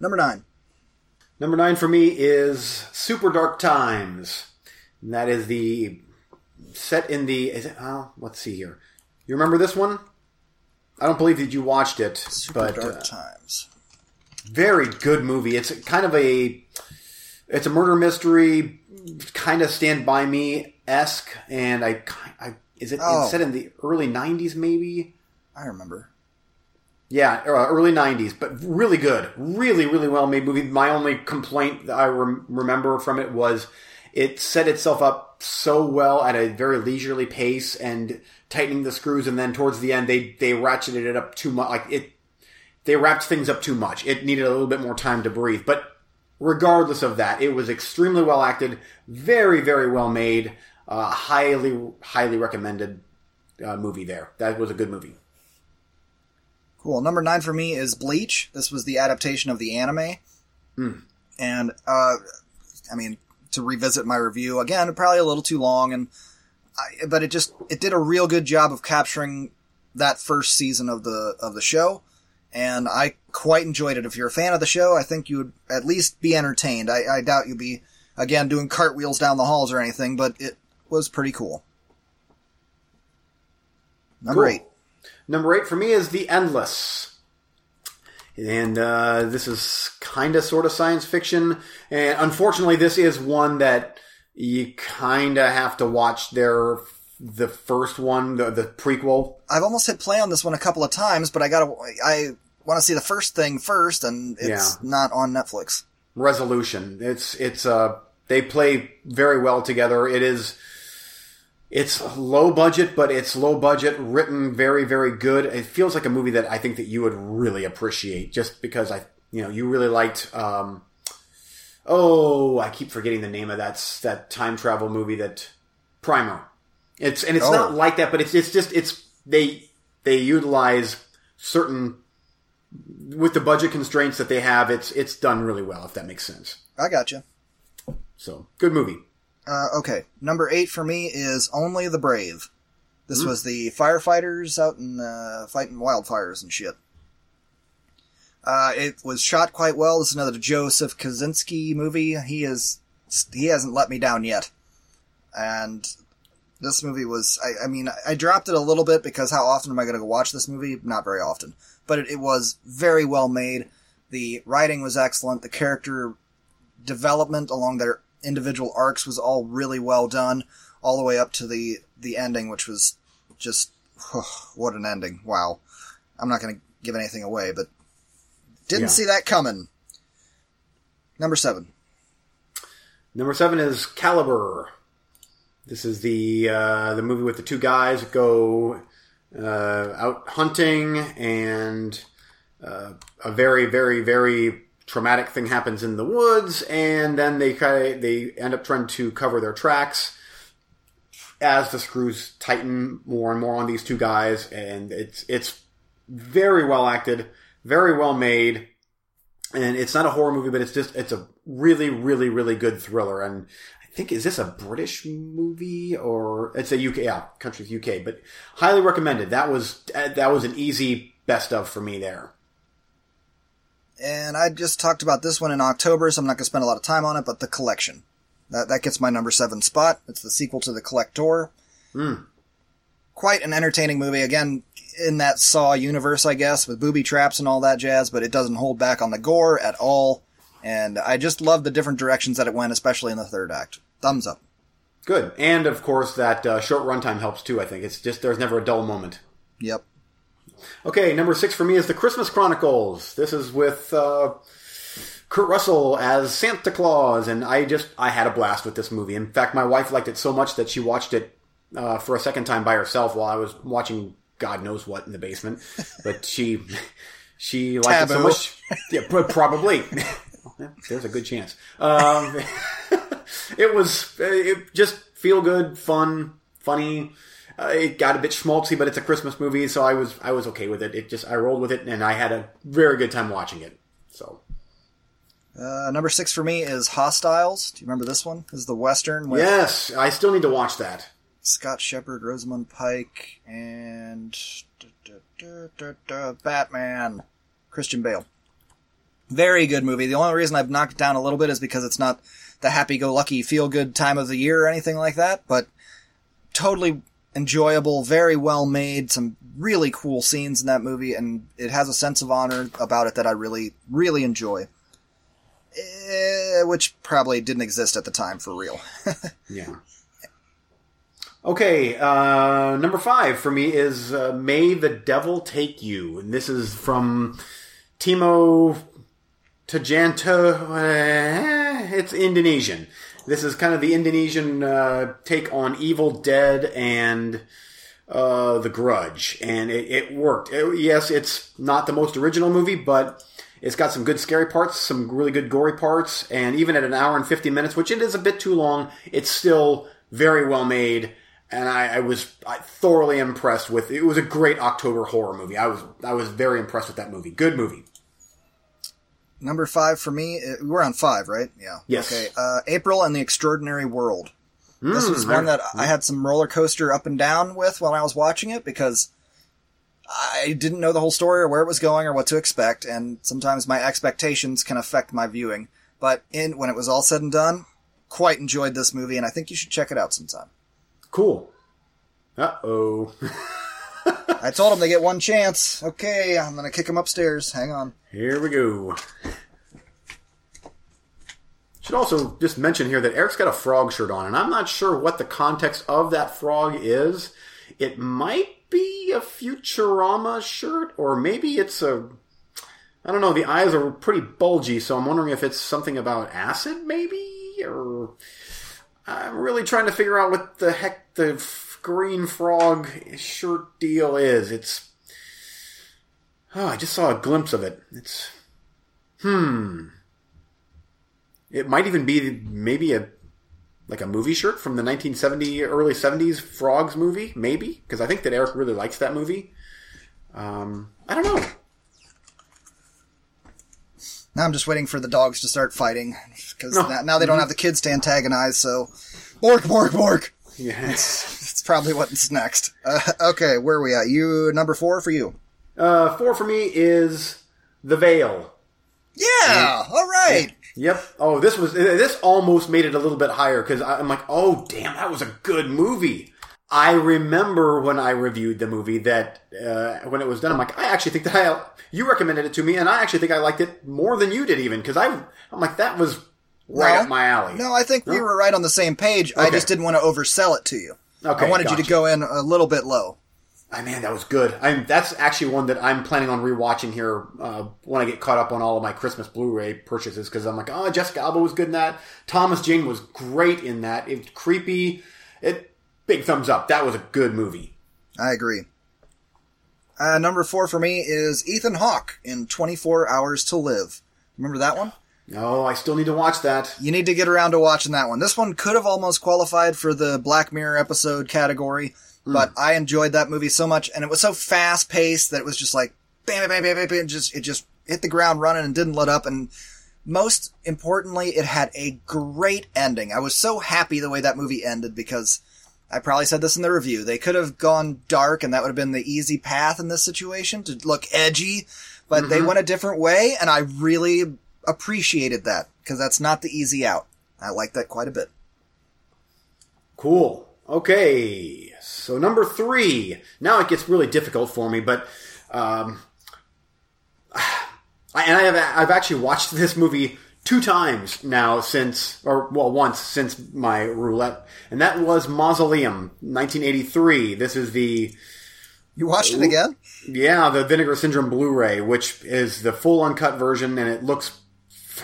Number nine. Number nine for me is Super Dark Times. And that is the set in the. Is it? Oh, let's see here. You remember this one? I don't believe that you watched it, Super but Dark uh, Times. Very good movie. It's kind of a. It's a murder mystery, kind of Stand by Me esque, and I, I is it Oh. set in the early '90s, maybe? I remember. Yeah, uh, early '90s, but really good, really, really well made movie. My only complaint that I rem- remember from it was it set itself up so well at a very leisurely pace and tightening the screws, and then towards the end they they ratcheted it up too much. Like it, they wrapped things up too much. It needed a little bit more time to breathe. But regardless of that, it was extremely well acted, very, very well made, uh, highly, highly recommended uh, movie. There, that was a good movie. Cool. Number nine for me is Bleach. This was the adaptation of the anime. And, uh, I mean, to revisit my review, again, probably a little too long, and, I, but it just, it did a real good job of capturing that first season of the, of the show. And I quite enjoyed it. If you're a fan of the show, I think you would at least be entertained. I, I doubt you'd be, again, doing cartwheels down the halls or anything, but it was pretty cool. Number Cool. eight. Number eight for me is The Endless. And uh, this is kind of sort of science fiction. And unfortunately, this is one that you kind of have to watch their the first one, the, the prequel. I've almost hit play on this one a couple of times, but I gotta, I want to see the first thing first, and it's Yeah. not on Netflix. Resolution. It's it's uh they play very well together. It is it's low budget, but it's low budget, written very very good. It feels like a movie that I think that you would really appreciate, just because I you know you really liked. um Oh, I keep forgetting the name of that that time travel movie that Primer. It's and it's Oh. not like that, but it's it's just it's they they utilize certain with the budget constraints that they have. It's it's done really well, if that makes sense. I gotcha. So good movie. Uh, okay, number eight for me is Only the Brave. This was the firefighters out in uh, fighting wildfires and shit. Uh, it was shot quite well. This is another Joseph Kosinski movie. He is he hasn't let me down yet, and this movie was. I, I mean, I dropped it a little bit because how often am I going to go watch this movie? Not very often, but it, it was very well made. The writing was excellent. The character development along their individual arcs was all really well done, all the way up to the the ending, which was just what an ending! Wow, I'm not going to give anything away, but didn't Yeah. see that coming. Number seven. Number seven is Caliber. This is the uh, the movie with the two guys go uh, out hunting, and uh, a very, very, very traumatic thing happens in the woods, and then they kind of they end up trying to cover their tracks as the screws tighten more and more on these two guys, and it's it's very well acted, very well made and it's not a horror movie, but it's just it's a really, really, really good thriller. And think is this a British movie or it's a UK? Yeah, country's UK, but highly recommended. That was that was an easy best of for me there. And I just talked about this one in October, so I'm not going to spend a lot of time on it, but The Collection. That, that gets my number seven spot. It's the sequel to The Collector. Hmm. Quite an entertaining movie. Again, in that Saw universe, I guess, with booby traps and all that jazz, but it doesn't hold back on the gore at all. And I just love the different directions that it went, especially in the third act. Thumbs up. Good, and of course that uh, short runtime helps too. I think it's just there's never a dull moment. Yep. Okay, number six for me is the Christmas Chronicles. This is with uh, Kurt Russell as Santa Claus, and I just I had a blast with this movie. In fact, my wife liked it so much that she watched it uh, for a second time by herself while I was watching God knows what in the basement. But she she liked it so much. Yeah, pro- probably. There's a good chance. Um, it was it just feel good, fun, funny. Uh, it got a bit schmaltzy, but it's a Christmas movie, so I was I was okay with it. It just I rolled with it, and I had a very good time watching it. So Uh, number six for me is Hostiles. Do you remember this one? This is the Western yes, I still need to watch that. Scott Shepherd, Rosamund Pike, and Batman, Christian Bale. Very good movie. The only reason I've knocked down a little bit is because it's not the happy-go-lucky, feel-good time of the year or anything like that, but totally enjoyable, very well made, some really cool scenes in that movie, and it has a sense of honor about it that I really, really enjoy. Eh, which probably didn't exist at the time for real. Yeah. Okay, uh, number five for me is uh, "May the Devil Take You," and this is from Timo Tjahjanto. Uh, it's Indonesian. This is kind of the Indonesian uh, take on Evil Dead and uh, The Grudge, and it, it worked. It- yes, it's not the most original movie, but it's got some good scary parts, some really good gory parts, and even at an hour and 50 minutes, which it is a bit too long, it's still very well made. And I, I was I thoroughly impressed with it. Was a great October horror movie. I was I was very impressed with that movie. Good movie. Number five for me, uh, we're on five, right? Yeah. Yes. Okay. Uh, April and the Extraordinary World. this was Mm, one that I had some roller coaster up and down with when I was watching it because I didn't know the whole story or where it was going or what to expect, and sometimes my expectations can affect my viewing. But in when it was all said and done, quite enjoyed this movie, and I think you should check it out sometime. Cool. Uh oh. I told him they get one chance. Okay, I'm gonna kick him upstairs. Hang on. Here we go. Should also just mention here that Eric's got a frog shirt on, and I'm not sure what the context of that frog is. It might be a Futurama shirt, or maybe it's a. I don't know. The eyes are pretty bulgy, so I'm wondering if it's something about acid, maybe, or I'm really trying to figure out what the heck the green frog shirt deal is. It's. Oh, I just saw a glimpse of it. It's. Hmm. It might even be maybe a like a movie shirt from the 1970 early 70s Frogs movie, maybe because I think that Eric really likes that movie. Um, I don't know. Now I'm just waiting for the dogs to start fighting because No. now, they don't have the kids to antagonize. So, bork, bork, bork. Yeah, It's That's probably what's next. Uh, okay, where are we at? You number four for you. Uh, four for me is The Veil. Yeah. All right. Yep. Oh, this was this almost made it a little bit higher because I'm like, oh damn, that was a good movie. I remember when I reviewed the movie that uh, when it was done, I'm like, I actually think that I you recommended it to me, and I actually think I liked it more than you did, even because I I'm like that was right No. up my alley. No, I think we were right on the same page. I just didn't want to oversell it to you. Okay, I wanted you to go in a little bit low. Man, that was good. I'm, that's actually one that I'm planning on rewatching here uh, when I get caught up on all of my Christmas Blu-ray purchases because I'm like, oh, Jessica Alba was good in that. Thomas Jane was great in that. It's creepy. It big thumbs up. That was a good movie. I agree. Uh, number four for me is Ethan Hawke in 24 Hours to Live. Remember that one? No, I still need to watch that. You need to get around to watching that one. This one could have almost qualified for the Black Mirror episode category, Hmm. but I enjoyed that movie so much, and it was so fast paced that it was just like bam, bam, bam, bam, bam, just it just hit the ground running and didn't let up. And most importantly, it had a great ending. I was so happy the way that movie ended because I probably said this in the review. They could have gone dark, and that would have been the easy path in this situation to look edgy, but they mm-hmm. went a different way, and I really appreciated that because that's not the easy out. I like that quite a bit. Cool. Okay. So number three. Now it gets really difficult for me, but um, I, and I have I've actually watched this movie two times now since, or well, once since my roulette, and that was Mausoleum, 1983. This is the You watched it again? yeah the Vinegar Syndrome Blu-ray, which is the full uncut version, and it looks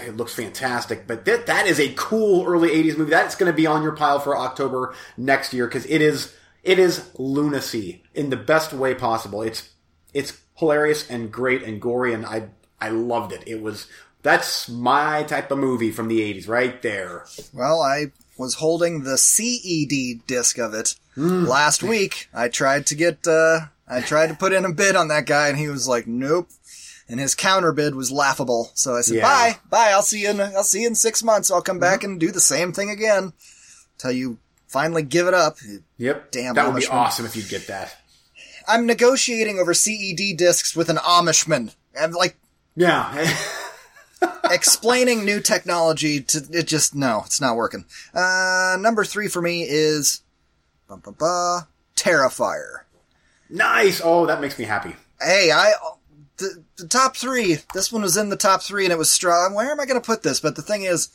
it looks fantastic. But that that is a cool early '80s movie. That's going to be on your pile for October next year because it is it is lunacy in the best way possible. It's it's hilarious and great and gory, and I I loved it. It was that's my type of movie from the '80s, right there. Well, I was holding the CED disc of it last week. I tried to get, uh, I tried to put in a bid on that guy, and he was like, "Nope." And his counter bid was laughable. So I said, Yeah. "Bye, bye. I'll see you in, I'll see you in six months. I'll come back and do the same thing again Tell you finally give it up." Yep, Damn that would be awesome if you'd get that. I'm negotiating over CED discs with an Amishman. I'm like Yeah. explaining new technology to it just no, it's not working. Uh, number three for me is bum, bum, bum, Terrifier. nice. Oh, that makes me happy. Hey, I the, the top three. This one was in the top three, and it was strong. Where am I going to put this? But the thing is,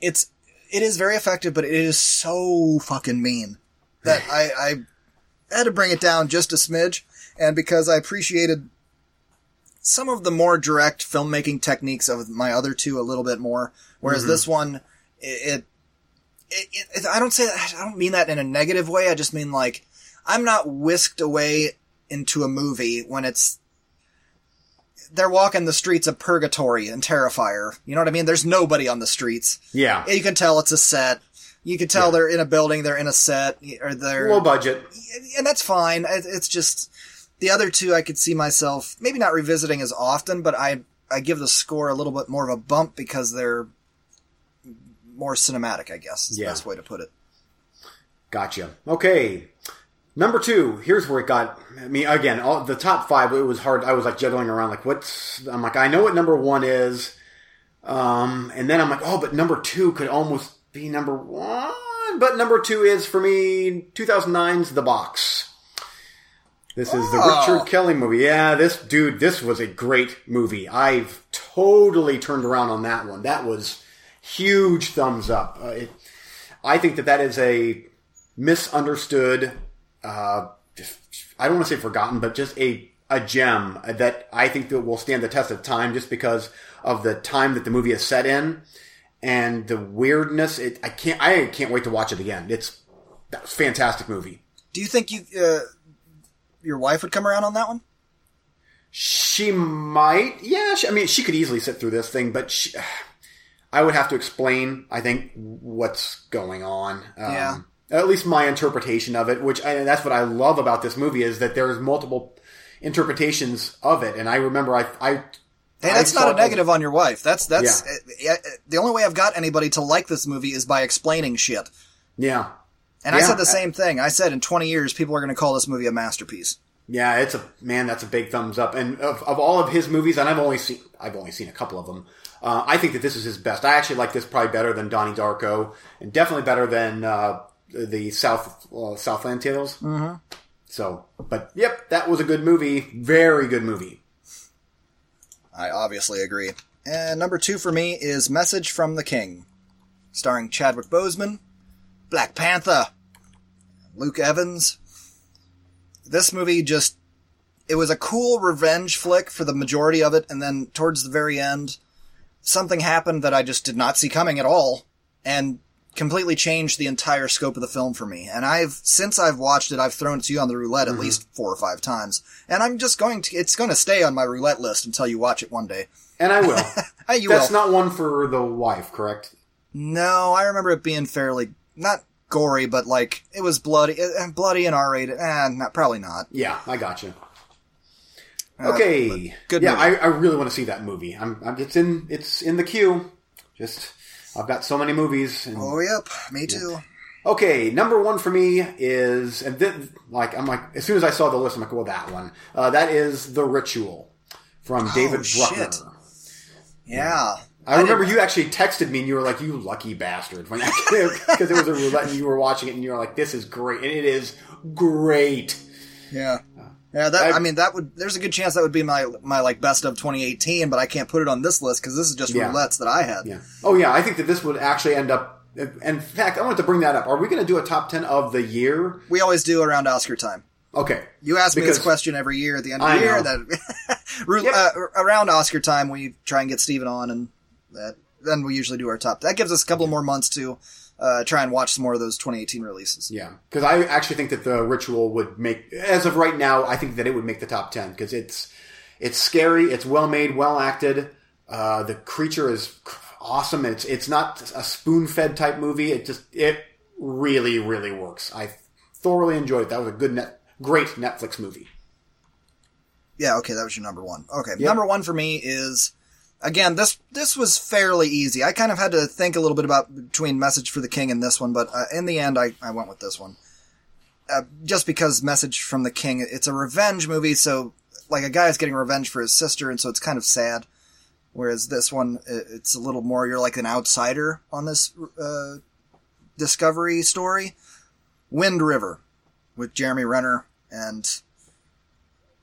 it's it is very effective, but it is so fucking mean that I I had to bring it down just a smidge, and because I appreciated some of the more direct filmmaking techniques of my other two a little bit more, whereas mm-hmm. this one, it, it, it, it, I don't say that, I don't mean that in a negative way. I just mean like, I'm not whisked away into a movie when it's, they're walking the streets of Purgatory and Terrifier. You know what I mean? There's nobody on the streets. Yeah. You can tell it's a set. You can tell Yeah. they're in a building, they're in a set, or they're, Low budget. and that's fine. It's just the other two I could see myself maybe not revisiting as often, but I I give the score a little bit more of a bump because they're more cinematic. I guess is Yeah. the best way to put it. Gotcha. Okay. Number two, here's where it got I me again. All, the top five, it was hard. I was like juggling around, like what's. I'm like, I know what number one is, um, and then I'm like, oh, but number two could almost be number one. But number two is for me 2009's The Box. This is the Oh. Richard Kelly movie. Yeah, this dude, this was a great movie. I've totally turned around on that one. That was huge thumbs up. Uh, it, I think that that is a misunderstood, uh, I don't want to say forgotten, but just a, a gem that I think that will stand the test of time just because of the time that the movie is set in and the weirdness. It, I can't, I can't wait to watch it again. It's, that fantastic movie. Do you think you uh, your wife would come around on that one? She might, yeah. She, I mean, she could easily sit through this thing, but she, I would have to explain. I think what's going on. Um, Yeah. At least my interpretation of it, which and that's what I love about this movie is that there's multiple interpretations of it, and I remember I, I Hey, that's not a negative on your wife. That's that's Yeah. uh, uh, the only way I've got anybody to like this movie is by explaining shit. Yeah, And I said the same thing. I said in 20 years, people are going to call this movie a masterpiece. Yeah, it's a man. That's a big thumbs up. And of, of all of his movies, and I've only seen I've only seen a couple of them. Uh, I think that this is his best. I actually like this probably better than Donnie Darko, and definitely better than uh, the South uh, Southland Tales. Mm-hmm. So, but yep, that was a good movie. Very good movie. I obviously agree. And number two for me is Message from the King, starring Chadwick Boseman, Black Panther, Luke Evans. This movie just, it was a cool revenge flick for the majority of it, and then towards the very end, something happened that I just did not see coming at all, and completely changed the entire scope of the film for me. And I've, since I've watched it, I've thrown it to you on the roulette at least four or five times. And I'm just going to, it's going to stay on my roulette list until you watch it one day. And I will. You That's will. not one for the wife, correct? No, I remember it being fairly not gory, but like it was bloody, uh, bloody and R-rated. Eh, not probably not. Yeah, I got you. Okay, Uh, good Yeah. I, I really want to see that movie. I'm, I'm. It's in. It's in the queue. Just, I've got so many movies. And, Oh, yep, me too. Okay, number one for me is, and then, like, I'm like, as soon as I saw the list, I'm like, well, that one. Uh, that is The Ritual from David Bruckner. shit. Yeah, I, remember you actually texted me and you were like, you lucky bastard. Because it was a roulette and you were watching it and you were like, this is great. And it is great. yeah, yeah. That I, I- mean, that would. There's a good chance that would be my my like best of 2018, but I can't put it on this list because this is just Yeah. roulettes that I had. Yeah. Oh, yeah, I think that this would actually end up, in fact, I wanted to bring that up. Are we going to do a top 10 of the year? We always do around Oscar time. Okay. You ask me this question every year at the end of the year. That Yep. uh, around Oscar time, we try and get Steven on, and that, then we usually do our top. That gives us a couple more months to uh, try and watch some more of those 2018 releases. Yeah, because I actually think that the ritual would make, as of right now, I think that it would make the top ten because it's it's scary, it's well made, well acted. Uh, the creature is awesome. It's it's not a spoon fed type movie. It just it really really works. I thoroughly enjoyed it. That was a good net, great Netflix movie. Yeah, okay, that was your number one. Okay, number one for me is again this this was fairly easy. I kind of had to think a little bit about between Message for the King and this one, but uh, in the end, I I went with this one. Uh, just because Message from the King, it's a revenge movie, so like a guy is getting revenge for his sister, and so it's kind of sad. Whereas this one, it's a little more you're like an outsider on this uh, discovery story. Wind River with Jeremy Renner and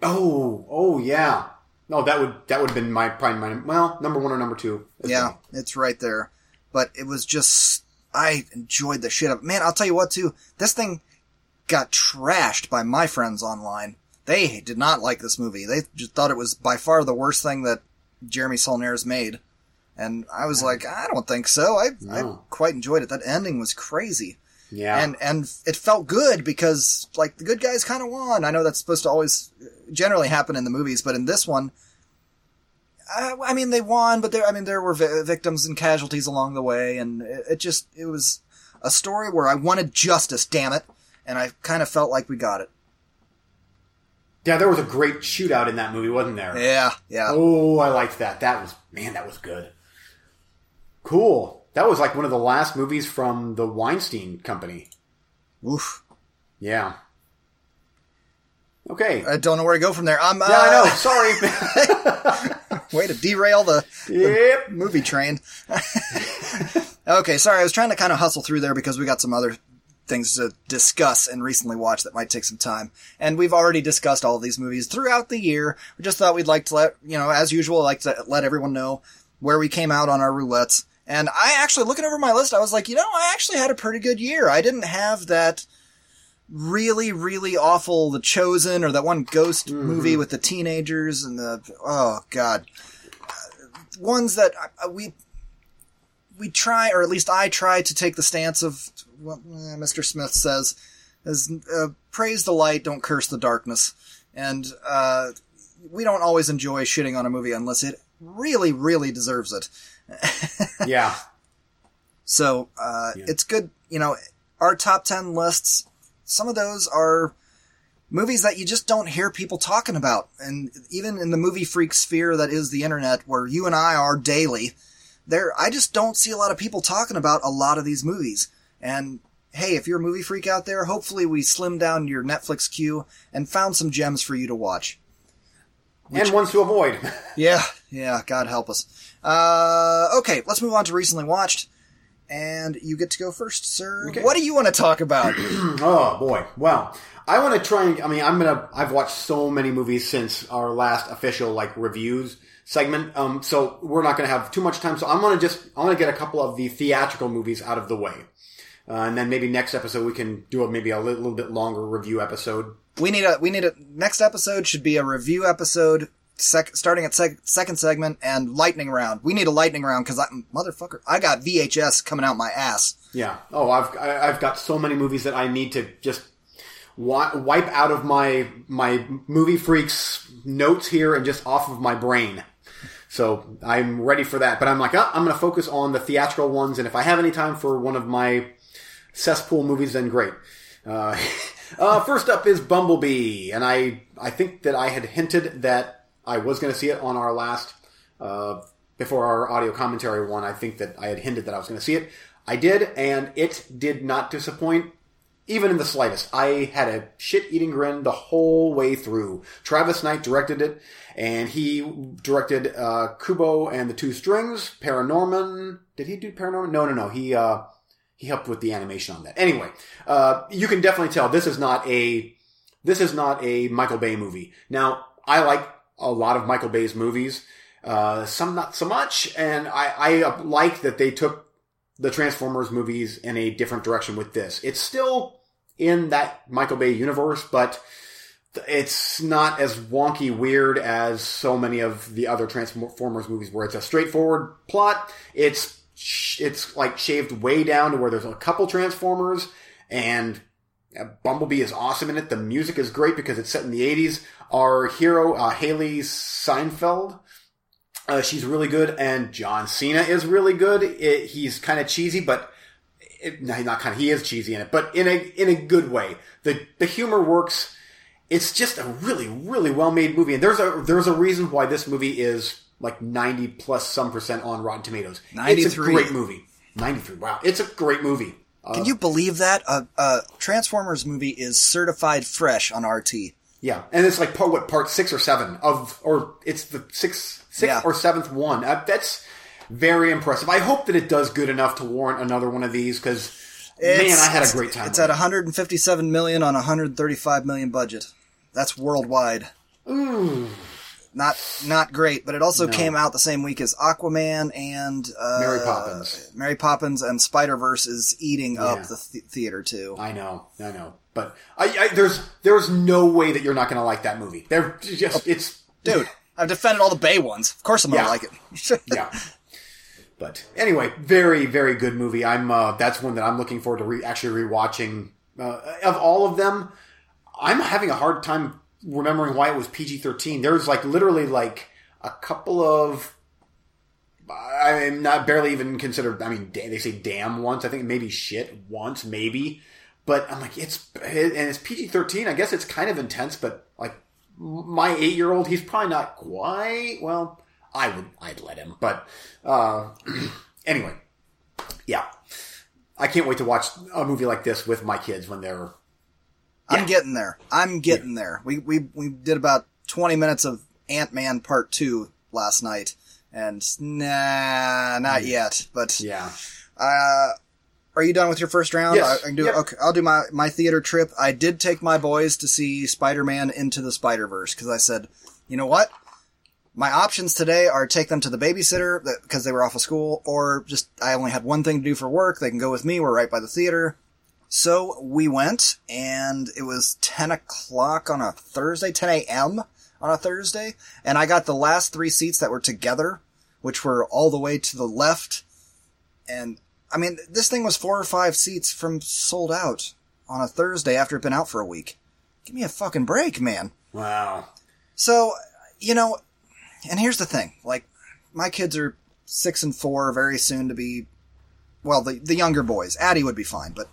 Oh oh yeah. No, that would that would have been my probably my well number one or number two. Yeah, well. it's right there. But it was just, I enjoyed the shit of. Man, I'll tell you what too, this thing got trashed by my friends online. They did not like this movie. They just thought it was by far the worst thing that Jeremy Saulnier's made. And I was like, I don't think so. I, I quite enjoyed it. That ending was crazy. Yeah. And, and it felt good because, like, the good guys kind of won. I know that's supposed to always generally happen in the movies, but in this one, uh, I mean, they won, but there, I mean, there were vi- victims and casualties along the way, and it, it just, it was a story where I wanted justice, damn it, and I kind of felt like we got it. yeah, there was a great shootout in that movie, wasn't there? Yeah, yeah. Oh, I liked that. That was man, that was good. Cool. That was like one of the last movies from the Weinstein Company. Oof. Yeah. Okay. I don't know where to go from there. I'm, uh, yeah, I know. Sorry. way to derail the, yep. movie train. okay, sorry, I was trying to kind of hustle through there because we got some other things to discuss and recently watch that might take some time. And we've already discussed all these movies throughout the year. We just thought we'd like to let, you know, as usual, like to let everyone know where we came out on our roulettes. And I actually, looking over my list, I was like, you know, I actually had a pretty good year. I didn't have that really, really awful The Chosen or that one ghost movie with the teenagers and the, oh god. Ones that we, we try, or at least I try to take the stance of what eh, Mr. Smith says, is uh, praise the light, don't curse the darkness. And, uh, we don't always enjoy shitting on a movie unless it really, really deserves it. Yeah. So uh, it's good. You know, our top ten lists. Some of those are movies that you just don't hear people talking about, and even in the movie freak sphere that is the internet, where you and I are daily, there I just don't see a lot of people talking about a lot of these movies. And hey, if you're a movie freak out there, hopefully we slimmed down your Netflix queue and found some gems for you to watch. and ones to avoid. Yeah, yeah, God help us. Uh, okay, let's move on to recently watched. And you get to go first, sir. Okay. What do you want to talk about? oh boy. Well, I want to try and. I mean, I'm gonna. I've watched so many movies since our last official like reviews segment. Um, so we're not gonna have too much time. So I'm gonna just. I want to get a couple of the theatrical movies out of the way, uh, and then maybe next episode we can do a maybe a little, little bit longer review episode. we need a we need a next episode should be a review episode sec, starting at seg, second segment and lightning round we need a lightning round because i motherfucker i got vhs coming out my ass Yeah. Oh, I've I've got so many movies that I need to just wi- wipe out of my my movie freaks notes here and just off of my brain. So I'm ready for that. But I'm like, oh, I'm going to focus on the theatrical ones, and if I have any time for one of my cesspool movies, then great. Uh, uh, first up is Bumblebee, and I I think that I had hinted that I was going to see it on our last uh, before our audio commentary one. I think that I had hinted that I was going to see it. I did, and it did not disappoint. Even in the slightest. I had a shit eating grin the whole way through. Travis Knight directed it, and he directed uh, Kubo and the Two Strings, Paranorman. Did he do Paranorman? No, no, no. He uh, he helped with the animation on that. Anyway, uh, you can definitely tell this is not a this is not a Michael Bay movie. Now, I like a lot of Michael Bay's movies, uh, some not so much, and I, I like that they took the Transformers movies in a different direction with this. It's still in that Michael Bay universe, but it's not as wonky weird as so many of the other Transformers movies where it's a straightforward plot. It's it's like shaved way down to where there's a couple Transformers and Bumblebee is awesome in it. The music is great because it's set in the 80s. Our hero, uh, Hailee Steinfeld, uh, she's really good, and John Cena is really good. It, he's kind of cheesy, but it, no, not kind of. He is cheesy in it, but in a in a good way. the The humor works. It's just a really really well made movie, and there's a there's a reason why this movie is like ninety plus some percent on Rotten Tomatoes. It's a 93. great movie. Ninety three. Wow, it's a great movie. Uh, can you believe that a, a transformers movie is certified fresh on rt Yeah, and it's like part what part six or seven of, or it's the sixth, sixth Yeah. or seventh one. Uh, that's very impressive. I hope that it does good enough to warrant another one of these because man, I had a great time. It's at 157 million on a 135 million budget. That's worldwide. Not not great, but it also came out the same week as Aquaman and uh, Mary Poppins. Mary Poppins and Spider Verse is eating Yeah. up the th- theater too. I know, I know, but I, I there's there's no way that you're not going to like that movie. They're just it's Dude, I've defended all the Bay ones. Of course I'm gonna Yeah. like it. yeah. But anyway, very very good movie. I'm uh, that's one that I'm looking forward to re- actually rewatching. Uh, of all of them, I'm having a hard time remembering why it was PG-13. There's like literally like a couple of I'm not barely even considered. I mean, they say damn once. I think maybe shit once, maybe. But I'm like, it's and it's PG-13. I guess it's kind of intense, but like my eight-year-old, he's probably not quite. Well, I would, I'd let him. But uh, anyway, yeah, I can't wait to watch a movie like this with my kids when they're I'm getting there. I'm getting there. We we we did about 20 minutes of Ant Man Part Two last night, and nah, not yet. But yeah. Uh, are you done with your first round? Yes. I, I can do Yep. okay. I'll do my my theater trip. I did take my boys to see Spider Man Into the Spider Verse because I said, you know what, my options today are take them to the babysitter because they were off of school, or just I only had one thing to do for work. They can go with me. We're right by the theater. So we went, and it was ten o'clock on a Thursday, ten a.m. on a Thursday, and I got the last three seats that were together, which were all the way to the left and I mean, this thing was four or five seats from sold out on a Thursday after it'd been out for a week. Give me a fucking break, man. Wow. So, you know, and here's the thing: like, my kids are six and four, very soon to be. Well, the the younger boys, Addie would be fine, but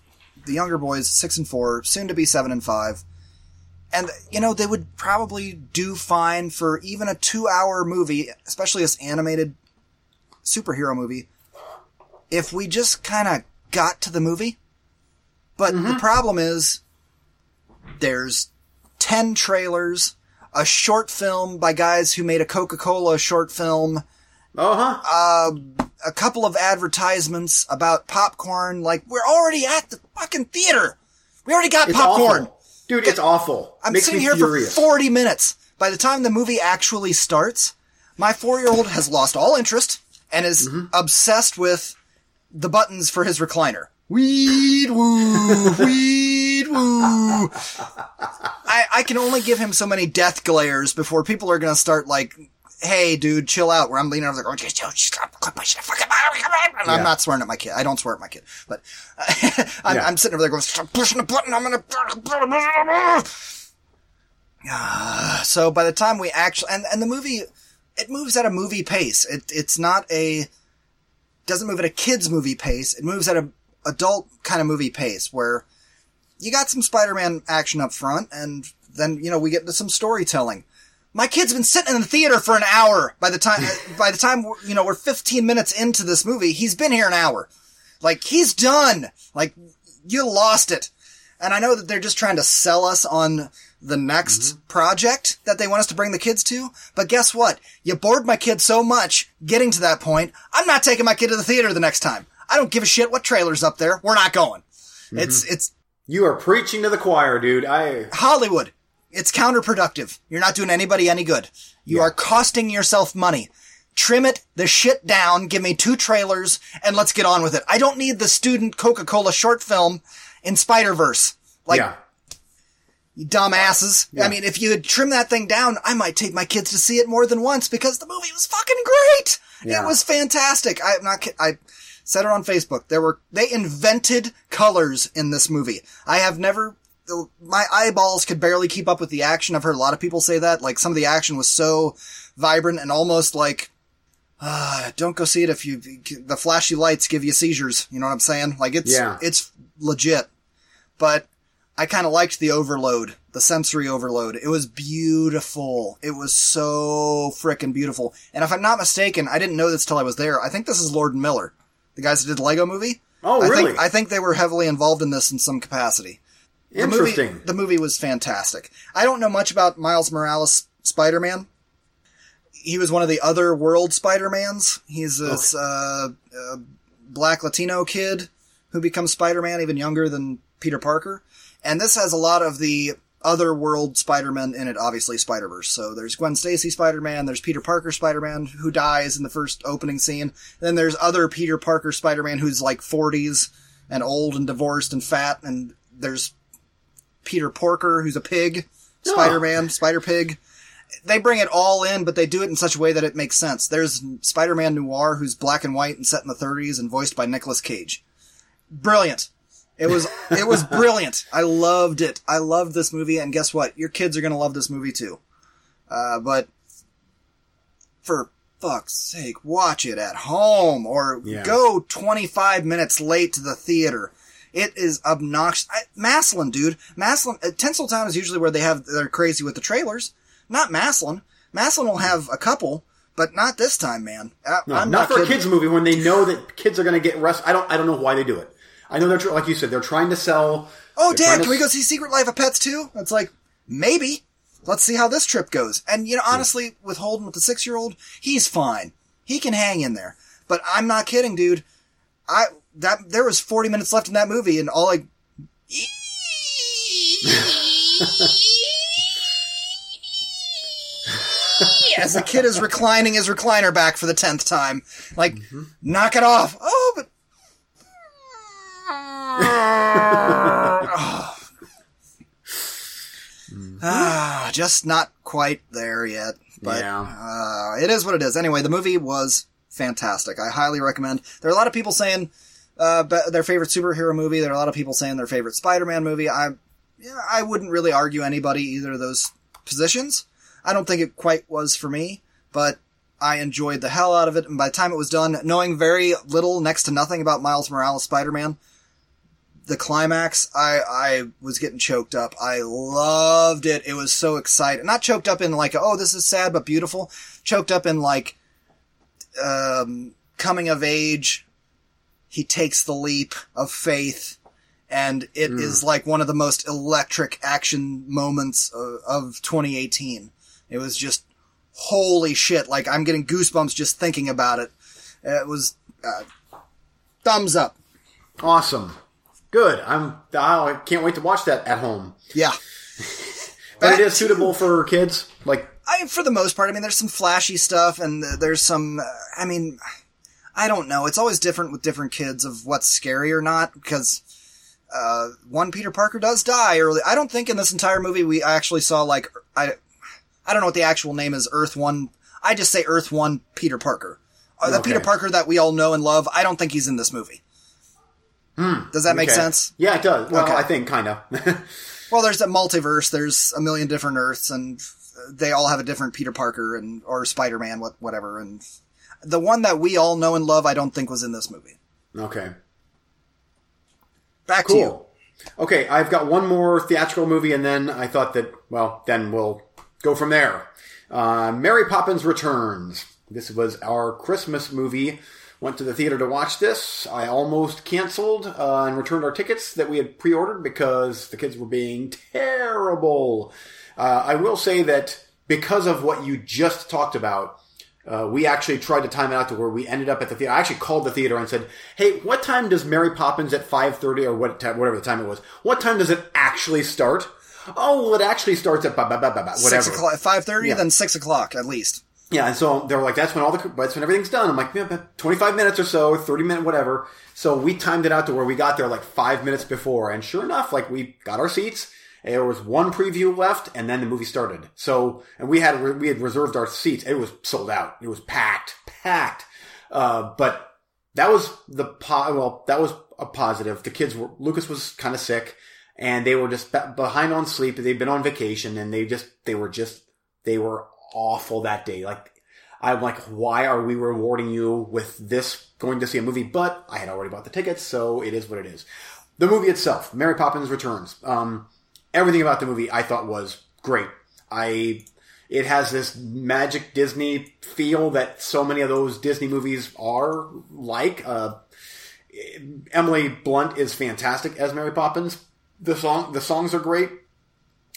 the younger boys, six and four, soon to be seven and five. And, you know, they would probably do fine for even a two hour movie, especially this animated superhero movie, if we just kind of got to the movie. But the mm-hmm. problem is there's 10 trailers, a short film by guys who made a Coca-Cola short film, Oh, huh? a couple of advertisements about popcorn. Like, we're already at the fucking theater. We already got it's popcorn. awful. Dude, it's awful. I'm Makes sitting here furious. for 40 minutes. By the time the movie actually starts, my four-year-old has lost all interest and is Mm-hmm. obsessed with the buttons for his recliner. Weed woo, weed woo. I, I can only give him so many death glares before people are gonna start like, hey dude, chill out, where I'm leaning over there going, just, just quit pushing the fucking button, come on." and I'm not swearing at my kid. I don't swear at my kid, but I'm, Yeah. I'm sitting over there going, stop pushing the button, I'm gonna, ah, so by the time we actually and, and the movie it moves at a movie pace it, it's not a doesn't move at a kids movie pace it moves at a adult kind of movie pace where you got some spider-man action up front and then you know we get into some storytelling my kid's been sitting in the theater for an hour by the time by the time you know we're 15 minutes into this movie he's been here an hour like he's done like you lost it and I know that they're just trying to sell us on the next mm-hmm. project that they want us to bring the kids to. But guess what? You bored my kid so much getting to that point. I'm not taking my kid to the theater the next time. I don't give a shit what trailer's up there. We're not going. It's, mm-hmm. it's You are preaching to the choir, dude. I Hollywood. It's counterproductive. You're not doing anybody any good. You are costing yourself money. Trim it the shit down, give me two trailers, and let's get on with it. I don't need the student Coca-Cola short film in Spider-Verse. Like, yeah. you dumbasses. Yeah. I mean, if you had trimmed that thing down, I might take my kids to see it more than once because the movie was fucking great. Yeah. It was fantastic. I'm not, I said it on Facebook. There were, they invented colors in this movie. I have never, my eyeballs could barely keep up with the action. I've heard a lot of people say that. Like some of the action was so vibrant and almost like, uh, don't go see it if you, the flashy lights give you seizures. You know what I'm saying? Like it's, Yeah. it's legit. But I kind of liked the overload, the sensory overload. It was beautiful. It was so frickin' beautiful. And if I'm not mistaken, I didn't know this till I was there. I think this is Lord Miller, the guys that did the Lego movie. Oh, I really? Think, I think they were heavily involved in this in some capacity. The movie, the movie was fantastic. I don't know much about Miles Morales Spider-Man. He was one of the other world Spider-Mans. He's this uh, uh, black Latino kid who becomes Spider-Man, even younger than Peter Parker. And this has a lot of the other world Spider-Man in it, obviously Spider-Verse. So there's Gwen Stacy Spider-Man, there's Peter Parker Spider-Man who dies in the first opening scene. Then there's other Peter Parker Spider-Man who's like 40s and old and divorced and fat. And there's Peter Porker who's a pig, Spider-Man, Spider-Pig. They bring it all in, but they do it in such a way that it makes sense. There's Spider-Man Noir who's black and white and set in the 30s and voiced by Nicolas Cage. Brilliant. It was it was brilliant. I loved it. I loved this movie, and guess what? Your kids are gonna love this movie too. Uh, but for fuck's sake, watch it at home or Yeah. go 25 minutes late to the theater. It is obnoxious. I, Maslin, dude. Maslin, uh, Tinseltown is usually where they have, they're crazy with the trailers. Not Maslin. Maslin will have a couple, but not this time, man. I, No, I'm not, for a kids movie when they know that kids are going to get arrested. I don't. I don't know why they do it. I know they're tr- like you said. They're trying to sell. Oh, Dad, can we go see Secret Life of Pets too? It's like, maybe. Let's see how this trip goes. And, you know, honestly, with Holden, with the six year old, he's fine. He can hang in there. But I'm not kidding, dude. I, that, there was 40 minutes left in that movie and all I, as the kid is reclining his recliner back for the 10th time. Like, knock it off. Oh, but Ah, just not quite there yet. But Yeah. uh, it is what it is. Anyway, the movie was fantastic. I highly recommend. There are a lot of people saying uh, be- their favorite superhero movie. There are a lot of people saying their favorite Spider-Man movie. I, yeah, I wouldn't really argue anybody either of those positions. I don't think it quite was for me, but I enjoyed the hell out of it. And by the time it was done, knowing very little, next to nothing about Miles Morales Spider-Man, the climax, I, I was getting choked up. I loved it. It was so exciting. Not choked up in like, oh, this is sad but beautiful. Choked up in like, um, coming of age. He takes the leap of faith and it is like one of the most electric action moments of, of 2018. It was just holy shit! Like I'm getting goosebumps just thinking about it. It was uh, thumbs up. Awesome. Good. I'm. I can't wait to watch that at home. Yeah. But it is suitable for kids. Like, I, for the most part, I mean, there's some flashy stuff, and there's some. Uh, I mean, I don't know. It's always different with different kids of what's scary or not because uh, one Peter Parker does die early. I don't think in this entire movie we actually saw like I. I don't know what the actual name is. Earth One. I just say Earth One Peter Parker. Uh, the Okay. Peter Parker that we all know and love. I don't think he's in this movie. Does that make okay. sense? Yeah, it does. Well, Okay. I think kind of. Well, there's a multiverse. There's a million different Earths, and they all have a different Peter Parker and or Spider Man, what whatever. And the one that we all know and love, I don't think was in this movie. okay. Back to you. Cool. Okay, I've got one more theatrical movie, and then I thought that, well, then we'll go from there. Uh, Mary Poppins Returns. This was our Christmas movie. Went to the theater to watch this. I almost canceled uh, and returned our tickets that we had pre-ordered because the kids were being terrible. Uh, I will say that because of what you just talked about, uh, we actually tried to time it out to where we ended up at the theater. I actually called the theater and said, "Hey, what time does Mary Poppins at five thirty or what time, whatever the time it was? What time does it actually start?" Oh, well, it actually starts at ba ba ba whatever. Six o'clock, five thirty, Yeah. then six o'clock at least. Yeah, and so they were like, "That's when all the that's when everything's done." I'm like, yeah, about "25 minutes or so, 30 minute, whatever." So we timed it out to where we got there like five minutes before, and sure enough, like we got our seats. There was one preview left, and then the movie started. So, and we had we had reserved our seats. It was sold out. It was packed, packed. Uh, but that was the po- well, that was a positive. The kids were Lucas was kind of sick, and they were just be- behind on sleep. They'd been on vacation, and they just they were just they were awful that day. Like I'm like, why are we rewarding you with this going to see a movie? But I had already bought the tickets, so it is what it is. The movie itself, Mary Poppins Returns. Um, everything about the movie I thought was great. I it has this magic Disney feel that so many of those Disney movies are like. Uh, Emily Blunt is fantastic as Mary Poppins. The song, the songs are great.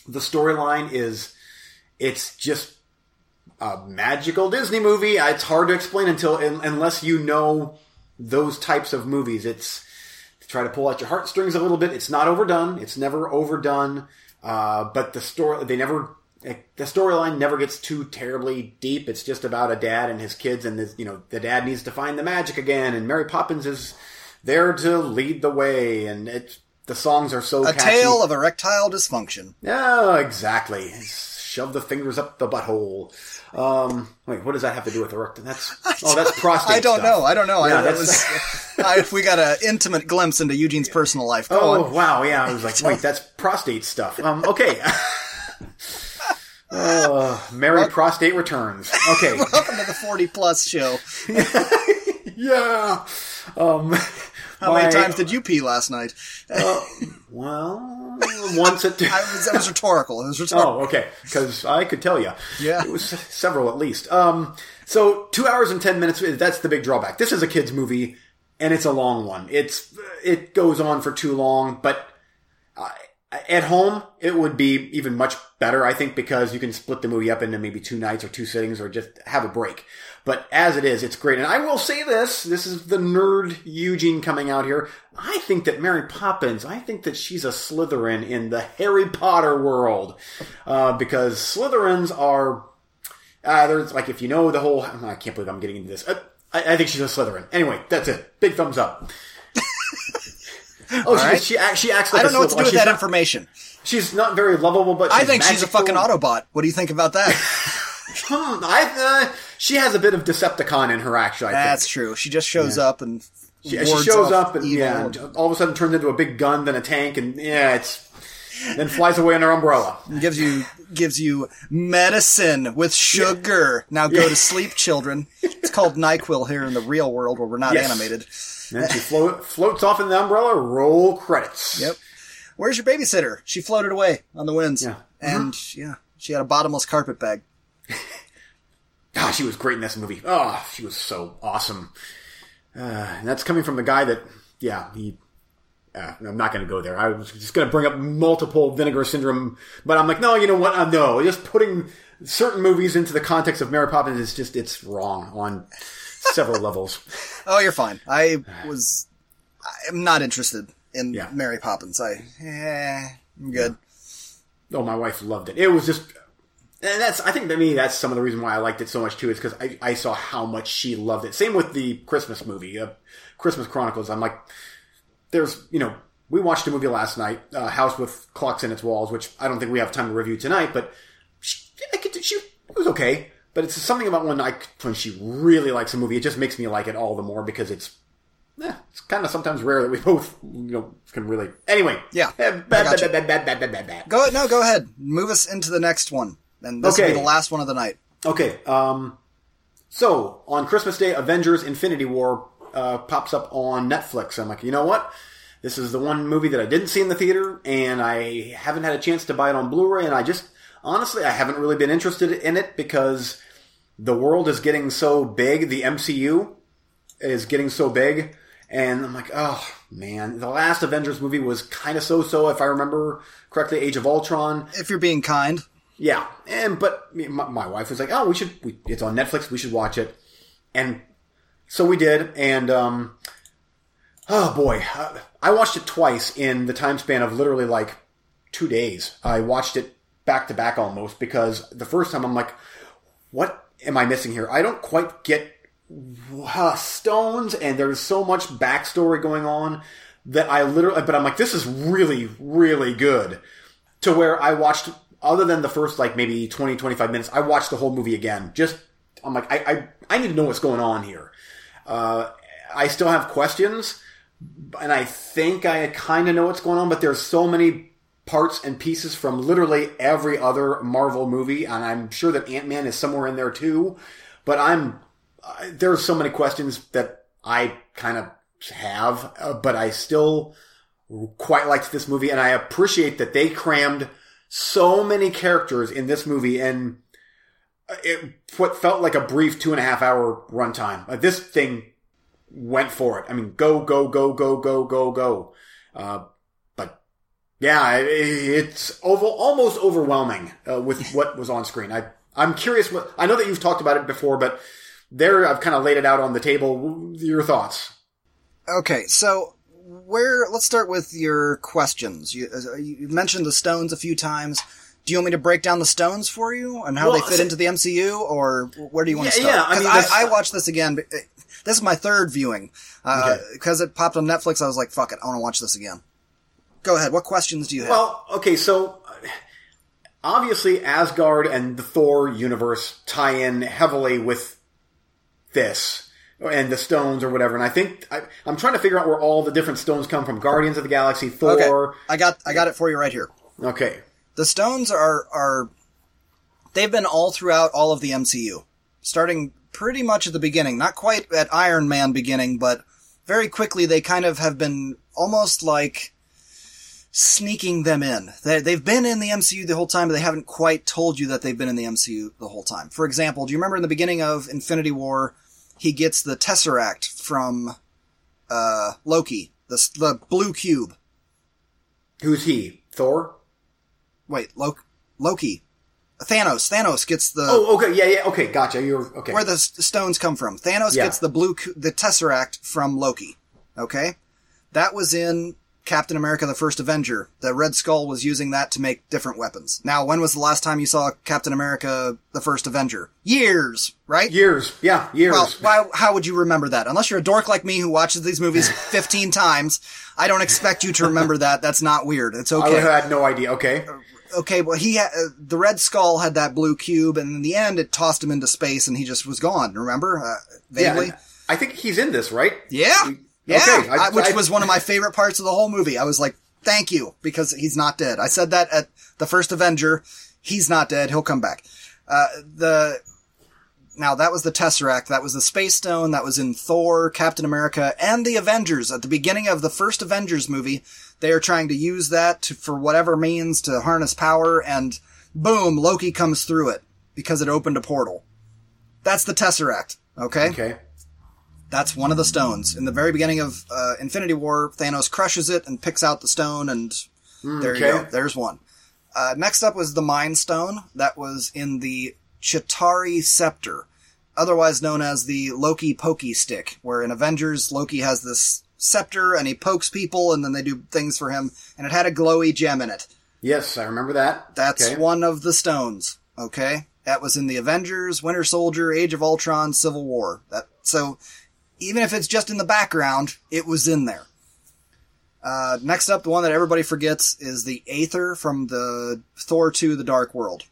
The storyline is, it's just a magical Disney movie. It's hard to explain until unless you know those types of movies. It's try to pull out your heartstrings a little bit. It's not overdone. It's never overdone. Uh, but the story, they never, the storyline never gets too terribly deep. It's just about a dad and his kids, and this, you know, the dad needs to find the magic again, and Mary Poppins is there to lead the way, and the songs are so A catchy. tale of erectile dysfunction. Yeah, exactly. Shove the fingers up the butthole. Um, wait, what does that have to do with erecting? That's oh, that's prostate. I don't stuff. know. I don't know. Yeah, I, that was, I, we got an intimate glimpse into Eugene's personal life. Go Oh on. wow, yeah. I was like, wait, that's prostate stuff. Um, okay. Uh, Mary prostate returns. Okay. Welcome to the 40 plus show. yeah. Um, How many times did you pee last night? Well, once. I was, that was rhetorical. It was rhetorical. Oh, okay. Because I could tell you. Yeah. It was several at least. Um, so two hours and ten minutes. That's the big drawback. This is a kids movie, and it's a long one. It's it goes on for too long, but uh, at home it would be even much better, I think, because you can split the movie up into maybe two nights or two sittings, or just have a break. But as it is, it's great. And I will say this, this is the nerd Eugene coming out here. I think that Mary Poppins, I think that she's a Slytherin in the Harry Potter world. Uh, because Slytherins are, uh, there's like, if you know the whole, I can't believe I'm getting into this. Uh, I, I think she's a Slytherin. Anyway, that's it. Big thumbs up. oh, she, right. she, act- she acts like I don't a know what to do with She's that not- information. She's not very lovable, but I think she's a fucking Autobot. What do you think about that? Hmm, I, uh, she has a bit of Decepticon in her, actually. I That's think. true. She just shows up and Yeah, she shows up and evil. yeah, and all of a sudden turns into a big gun, then a tank, and yeah, it's then flies away in her umbrella. and gives you gives you medicine with sugar. Now go to sleep, children. It's called Nyquil here in the real world where we're not Yes. animated. And she float, floats off in the umbrella. Roll credits. Yep. Where's your babysitter? She floated away on the winds. Yeah. And yeah, she had a bottomless carpet bag. Ah, she was great in this movie. Oh, she was so awesome. Uh, and that's coming from the guy that, yeah, he uh, I'm not going to go there. I was just going to bring up multiple vinegar syndrome, but I'm like, no, you know what? Uh, no, just putting certain movies into the context of Mary Poppins is just it's wrong on several levels. Oh, you're fine. I was. I'm not interested in Yeah. Mary Poppins. I. Eh, I'm good. Oh, my wife loved it. It was just, and that's I think to me that's some of the reason why I liked it so much too is because I, I saw how much she loved it. Same with the Christmas movie, uh, Christmas Chronicles. I'm like, there's you know we watched a movie last night, uh, House with Clocks in Its Walls, which I don't think we have time to review tonight, but she, I could, she it was okay. But it's something about when I when she really likes a movie, it just makes me like it all the more because it's. Eh, it's kind of sometimes rare that we both, you know, can really. Anyway, Yeah, I bad, bad, bad, bad, bad, bad, bad. Go no, go ahead. Move us into the next one, and this will Okay. be the last one of the night. Okay, um, so on Christmas Day, Avengers: Infinity War uh, pops up on Netflix. I'm like, you know what? This is the one movie that I didn't see in the theater, and I haven't had a chance to buy it on Blu-ray. And I just, honestly, I haven't really been interested in it because the world is getting so big. The MCU is getting so big, and I'm like, oh man, the last Avengers movie was kind of so-so, if I remember correctly. Age of Ultron. If you're being kind, Yeah, and but my, my wife was like, "Oh, we should. We, it's on Netflix. We should watch it." And so we did. And um, oh boy, I watched it twice in the time span of literally like two days. I watched it back to back almost because the first time I'm like, "What am I missing here? I don't quite get uh, stones." And there's so much backstory going on that I literally. But I'm like, "This is really, really good." to where I watched, other than the first like maybe 20, 25 minutes, I watched the whole movie again. Just, I'm like, I, I, I need to know what's going on here. Uh, I still have questions, and I think I kind of know what's going on, but there's so many parts and pieces from literally every other Marvel movie, and I'm sure that Ant Man is somewhere in there too. But I'm, I, there's so many questions that I kind of have, uh, but I still quite liked this movie, and I appreciate that they crammed so many characters in this movie, and it what felt like a brief two and a half hour runtime. Uh, this thing went for it. I mean, go, go, go, go, go, go, go. Uh, but yeah, it, it's over, almost overwhelming uh, with what was on screen. I I'm curious. What I know that you've talked about it before, but there I've kind of laid it out on the table. Your thoughts? Okay, so where? Let's start with your questions. You, uh, you mentioned the stones a few times. Do you want me to break down the stones for you and how Well, they fit so- into the MCU, or where do you want to start? yeah, I mean, I, I watched this again. uh, This is my third viewing because it popped on Netflix. I was like, "Fuck it, I want to watch this again." Go ahead. What questions do you have? Well, okay, so uh, obviously Asgard and the Thor universe tie in heavily with this and the stones or whatever. And I think I, I'm trying to figure out where all the different stones come from. Guardians of the Galaxy, okay, Thor. I got I got it for you right here. Okay. The stones are are they've been all throughout all of the MCU, starting pretty much at the beginning. Not quite at Iron Man beginning, but very quickly they kind of have been almost like sneaking them in. They, they've been in the MCU the whole time, but they haven't quite told you that they've been in the MCU the whole time. For example, do you remember in the beginning of Infinity War, he gets the Tesseract from uh, Loki, the the blue cube. Who's he? Thor? Wait, Loki. Loki. Thanos. Thanos gets the Oh, okay. Yeah, yeah. Okay, gotcha. You're okay. where the s- stones come from. Thanos Yeah. gets the blue the Tesseract from Loki. Okay, that was in Captain America: The First Avenger. The Red Skull was using that to make different weapons. Now, when was the last time you saw Captain America: The First Avenger? Years, right? years. Yeah, years. Well, why, how would you remember that? Unless you're a dork like me who watches these movies 15 times, I don't expect you to remember that. That's not weird. It's okay. I okay would have had no idea. Okay. okay, well, he ha- uh, the Red Skull had that blue cube, and in the end, it tossed him into space, and he just was gone. Remember, uh, Yeah. vaguely. and I think he's in this, right? Yeah, yeah. Okay, I- I- which I- was one of my favorite parts of the whole movie. I was like, "Thank you," because he's not dead. I said that at the first Avenger. He's not dead. He'll come back. Uh, the now that was the Tesseract. That was the Space Stone. That was in Thor, Captain America, and the Avengers. At the beginning of the first Avengers movie, they are trying to use that to, for whatever means to harness power, and boom, Loki comes through it because it opened a portal. That's the Tesseract. Okay. Okay. That's one of the stones. In the very beginning of uh, Infinity War, Thanos crushes it and picks out the stone, and there you go. There's one. Uh, next up was the Mind Stone. That was in the Chitauri Scepter, otherwise known as the Loki Pokey Stick, where in Avengers, Loki has this scepter and he pokes people and then they do things for him, and it had a glowy gem in it. Yes, I remember that. That's Okay. one of the stones. Okay, that was in the Avengers, Winter Soldier, Age of Ultron, Civil War. That so even if it's just in the background, it was in there. Uh, next up, the one that everybody forgets is the Aether from the Thor 2: The Dark World.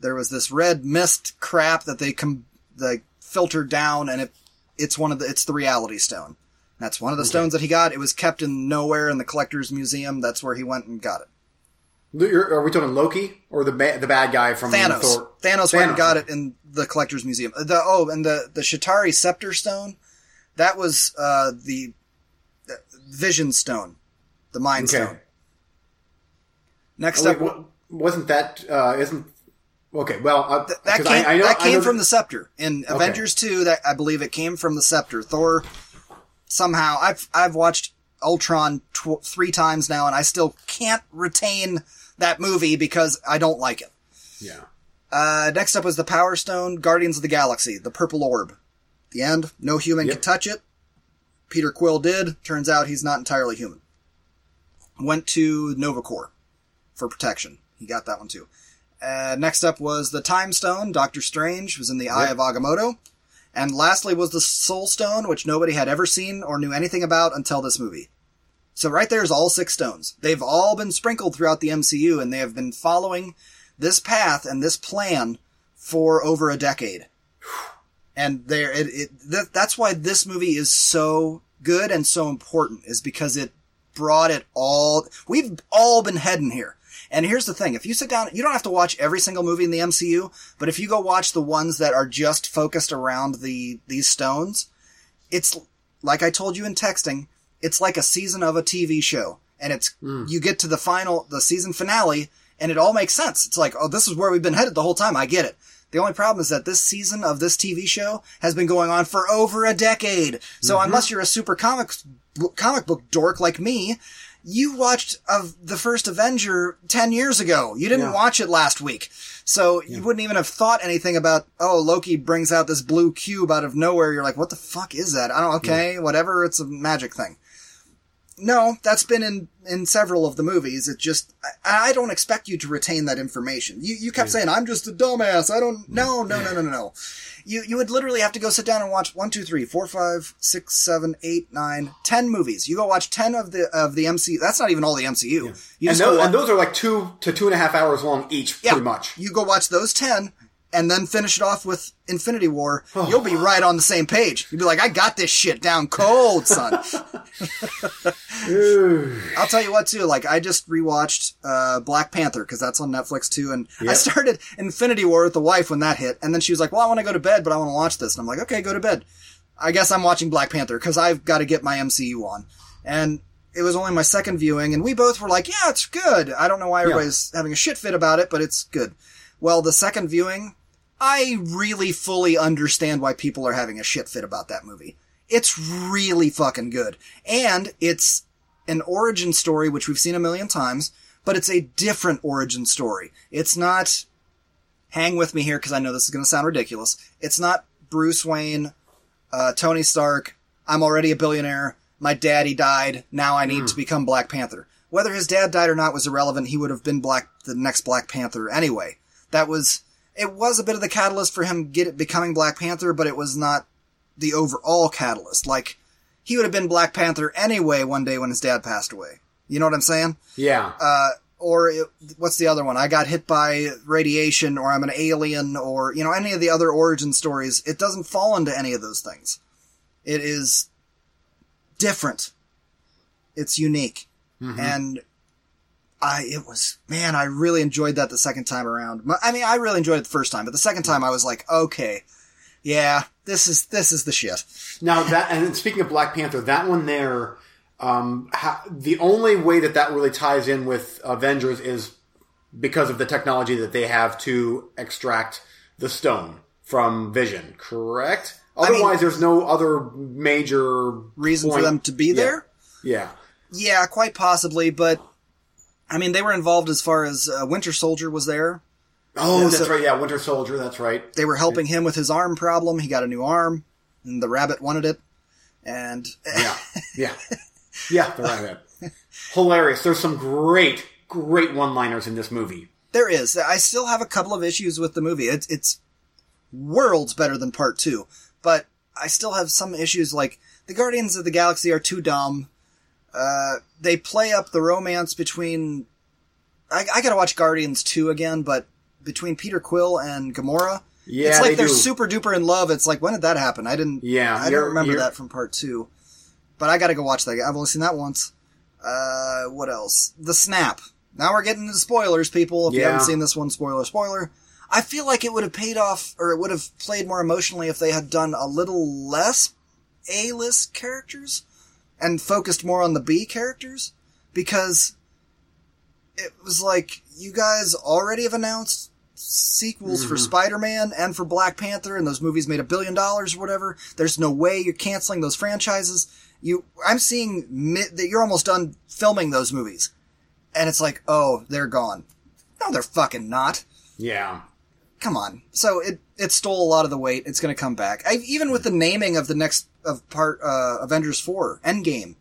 There was this red mist crap that they com- they filtered down, and it it's one of the it's the Reality Stone. That's one of the stones that he got. It was kept in nowhere in the collector's museum. That's where he went and got it. You're- we talking Loki or the ba- the bad guy from Thanos. Thor? Thanos went and got it in the collector's museum. The oh, and the the Chitauri Scepter Stone, that was uh, the, Vision Stone, the Mind Okay. Stone. Next Oh, up, wait, wasn't that? Uh, isn't okay? Well, uh, that 'cause came I, I know, that came from the Scepter in Avengers Two. That I believe it came from the Scepter. Thor somehow I've I've watched Ultron tw- three times now, and I still can't retain that movie because I don't like it. Yeah. Uh, next up was the Power Stone, Guardians of the Galaxy, the purple orb. The end. No human Yep. could touch it. Peter Quill did. Turns out he's not entirely human. Went to Nova Corps for protection. He got that one too. Uh, next up was the Time Stone. Doctor Strange was in the Eye Yep. of Agamotto. And lastly was the Soul Stone, which nobody had ever seen or knew anything about until this movie. So right there's all six stones. They've all been sprinkled throughout the MCU and they have been following this path and this plan for over a decade. And there, it, it that, that's why this movie is so good and so important is because it brought it all. We've all been heading here. And here's the thing: if you sit down, you don't have to watch every single movie in the MCU, but if you go watch the ones that are just focused around the these stones, it's like I told you in texting. It's like a season of a TV show, and it's hmm. you get to the final, the season finale, and it all makes sense. It's like, oh, this is where we've been headed the whole time. I get it. The only problem is that this season of this TV show has been going on for over a decade. So mm-hmm. unless you're a super comic comic book dork like me, you watched of the first Avenger 10 years ago. You didn't Yeah. watch it last week. So you wouldn't even have thought anything about, oh, Loki brings out this blue cube out of nowhere. You're like, what the fuck is that? I don't, okay, whatever. It's a magic thing. No, that's been in, in several of the movies. It just, I, I don't expect you to retain that information. You, you kept saying, I'm just a dumbass. I don't, no, no, no, no, no, no. You, you would literally have to go sit down and watch one, two, three, four, five, six, seven, eight, nine, ten movies. You go watch ten of the, of the MCU. That's not even all the MCU. You And those, and those are like two to two and a half hours long each, yeah, pretty much. You go watch those 10 and then finish it off with Infinity War. Oh. You'll be right on the same page. You'll be like, I got this shit down cold, son. I'll tell you what too, like I just rewatched, uh, Black Panther because that's on Netflix too. And I started Infinity War with the wife when that hit. And then she was like, well, I want to go to bed, but I want to watch this. And I'm like, okay, go to bed. I guess I'm watching Black Panther because I've got to get my MCU on. And it was only my second viewing, and we both were like, yeah, it's good. I don't know why everybody's having a shit fit about it, but it's good. Well, the second viewing, I really fully understand why people are having a shit fit about that movie. It's really fucking good. And it's an origin story, which we've seen a million times, but it's a different origin story. It's not, hang with me here because I know this is going to sound ridiculous. It's not Bruce Wayne, uh, Tony Stark, I'm already a billionaire, my daddy died, now I need to become Black Panther. Whether his dad died or not was irrelevant, he would have been Black, the next Black Panther anyway. That was, it was a bit of the catalyst for him get becoming Black Panther, but it was not the overall catalyst. Like, he would have been Black Panther anyway one day when his dad passed away. You know what I'm saying? Yeah. Uh, or it, what's the other one? I got hit by radiation, or I'm an alien, or you know any of the other origin stories. It doesn't fall into any of those things. It is different. It's unique, and I it was man, I really enjoyed that the second time around. I mean, I really enjoyed it the first time, but the second time I was like, okay, yeah, this is this is the shit. Now that, and speaking of Black Panther, that one there, um, ha, the only way that that really ties in with Avengers is because of the technology that they have to extract the stone from Vision. Correct? Otherwise, there's no other major reason for them to be Yeah. there. Yeah. Yeah, quite possibly, but I mean, they were involved as far as uh, Winter Soldier was there. Oh, that's so- right. Yeah, Winter Soldier. That's right. They were helping him with his arm problem. He got a new arm, and the rabbit wanted it. And Yeah, yeah, yeah. The rabbit. Hilarious. There's some great, great one-liners in this movie. there is. I still have a couple of issues with the movie. It's it's worlds better than part two, but I still have some issues. Like the Guardians of the Galaxy are too dumb. Uh, they play up the romance between. I, I gotta watch Guardians two again, but between Peter Quill and Gamora, Yeah, it's like they they're do. super duper in love. It's like when did that happen? I didn't. Yeah, I don't remember that from part two, but I gotta go watch that. I've only seen that once. Uh, what else? The Snap. Now we're getting into spoilers, people. If you haven't seen this one, spoiler, spoiler. I feel like it would have paid off, or it would have played more emotionally if they had done a little less A-list characters and focused more on the B characters, because it was like you guys already have announced sequels for mm-hmm. Spider-Man and for Black Panther, and those movies made a billion dollars or whatever. There's no way you're canceling those franchises. You, I'm seeing mid, that you're almost done filming those movies, and it's like, oh, they're gone. No, they're fucking not. Yeah. Come on. So it it stole a lot of the weight. It's going to come back. I, even with the naming of the next of part uh, Avengers four Endgame.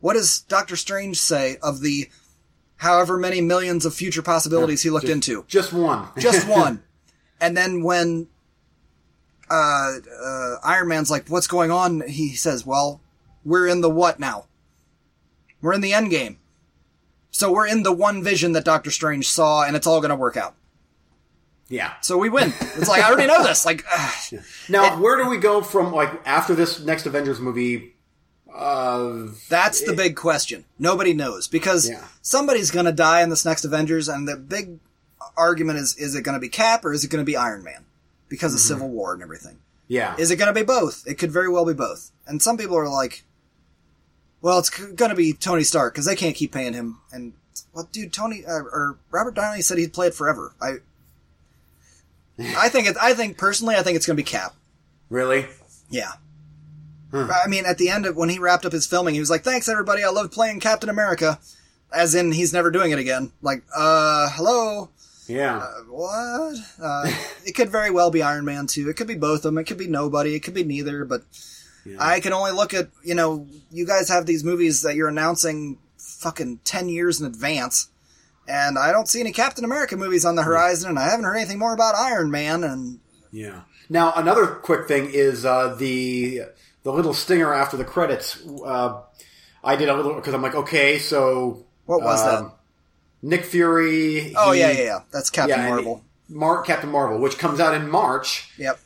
What does Doctor Strange say of the however many millions of future possibilities he looked into? Just one. just one. And then when uh, uh, Iron Man's like, "What's going on?" He says, "Well, we're in the what now? We're in the end game. So we're in the one vision that Doctor Strange saw, and it's all going to work out. Yeah. So we win. It's like I already know this. Like, ugh. Now, where do we go from like after this next Avengers movie? Uh, that's the big question. Nobody knows because Yeah. somebody's going to die in this next Avengers, and the big argument is: is it going to be Cap or is it going to be Iron Man? Because of Civil War and everything. yeah. Is it going to be both? It could very well be both. And some people are like, well, it's going to be Tony Stark because they can't keep paying him. And well, dude, Tony uh, or Robert Downey said he'd play it forever. I, I think it. I think personally, I think it's going to be Cap. really? Yeah. I mean, at the end of when he wrapped up his filming, he was like, "Thanks, everybody. I loved playing Captain America." As in, he's never doing it again. Like, uh, hello. Yeah. What? Uh, it could very well be Iron Man too. It could be both of them. It could be nobody. It could be neither. But I can only look at you know you guys have these movies that you're announcing fucking ten years in advance, and I don't see any Captain America movies on the horizon, and I haven't heard anything more about Iron Man. And Yeah. Now, another quick thing is uh, the the little stinger after the credits. Uh, I did a little because I'm like, okay, so what was um, that? Nick Fury. Oh he- yeah, yeah, yeah. That's Captain yeah, Marvel. Mark Captain Marvel, which comes out in March. Yep.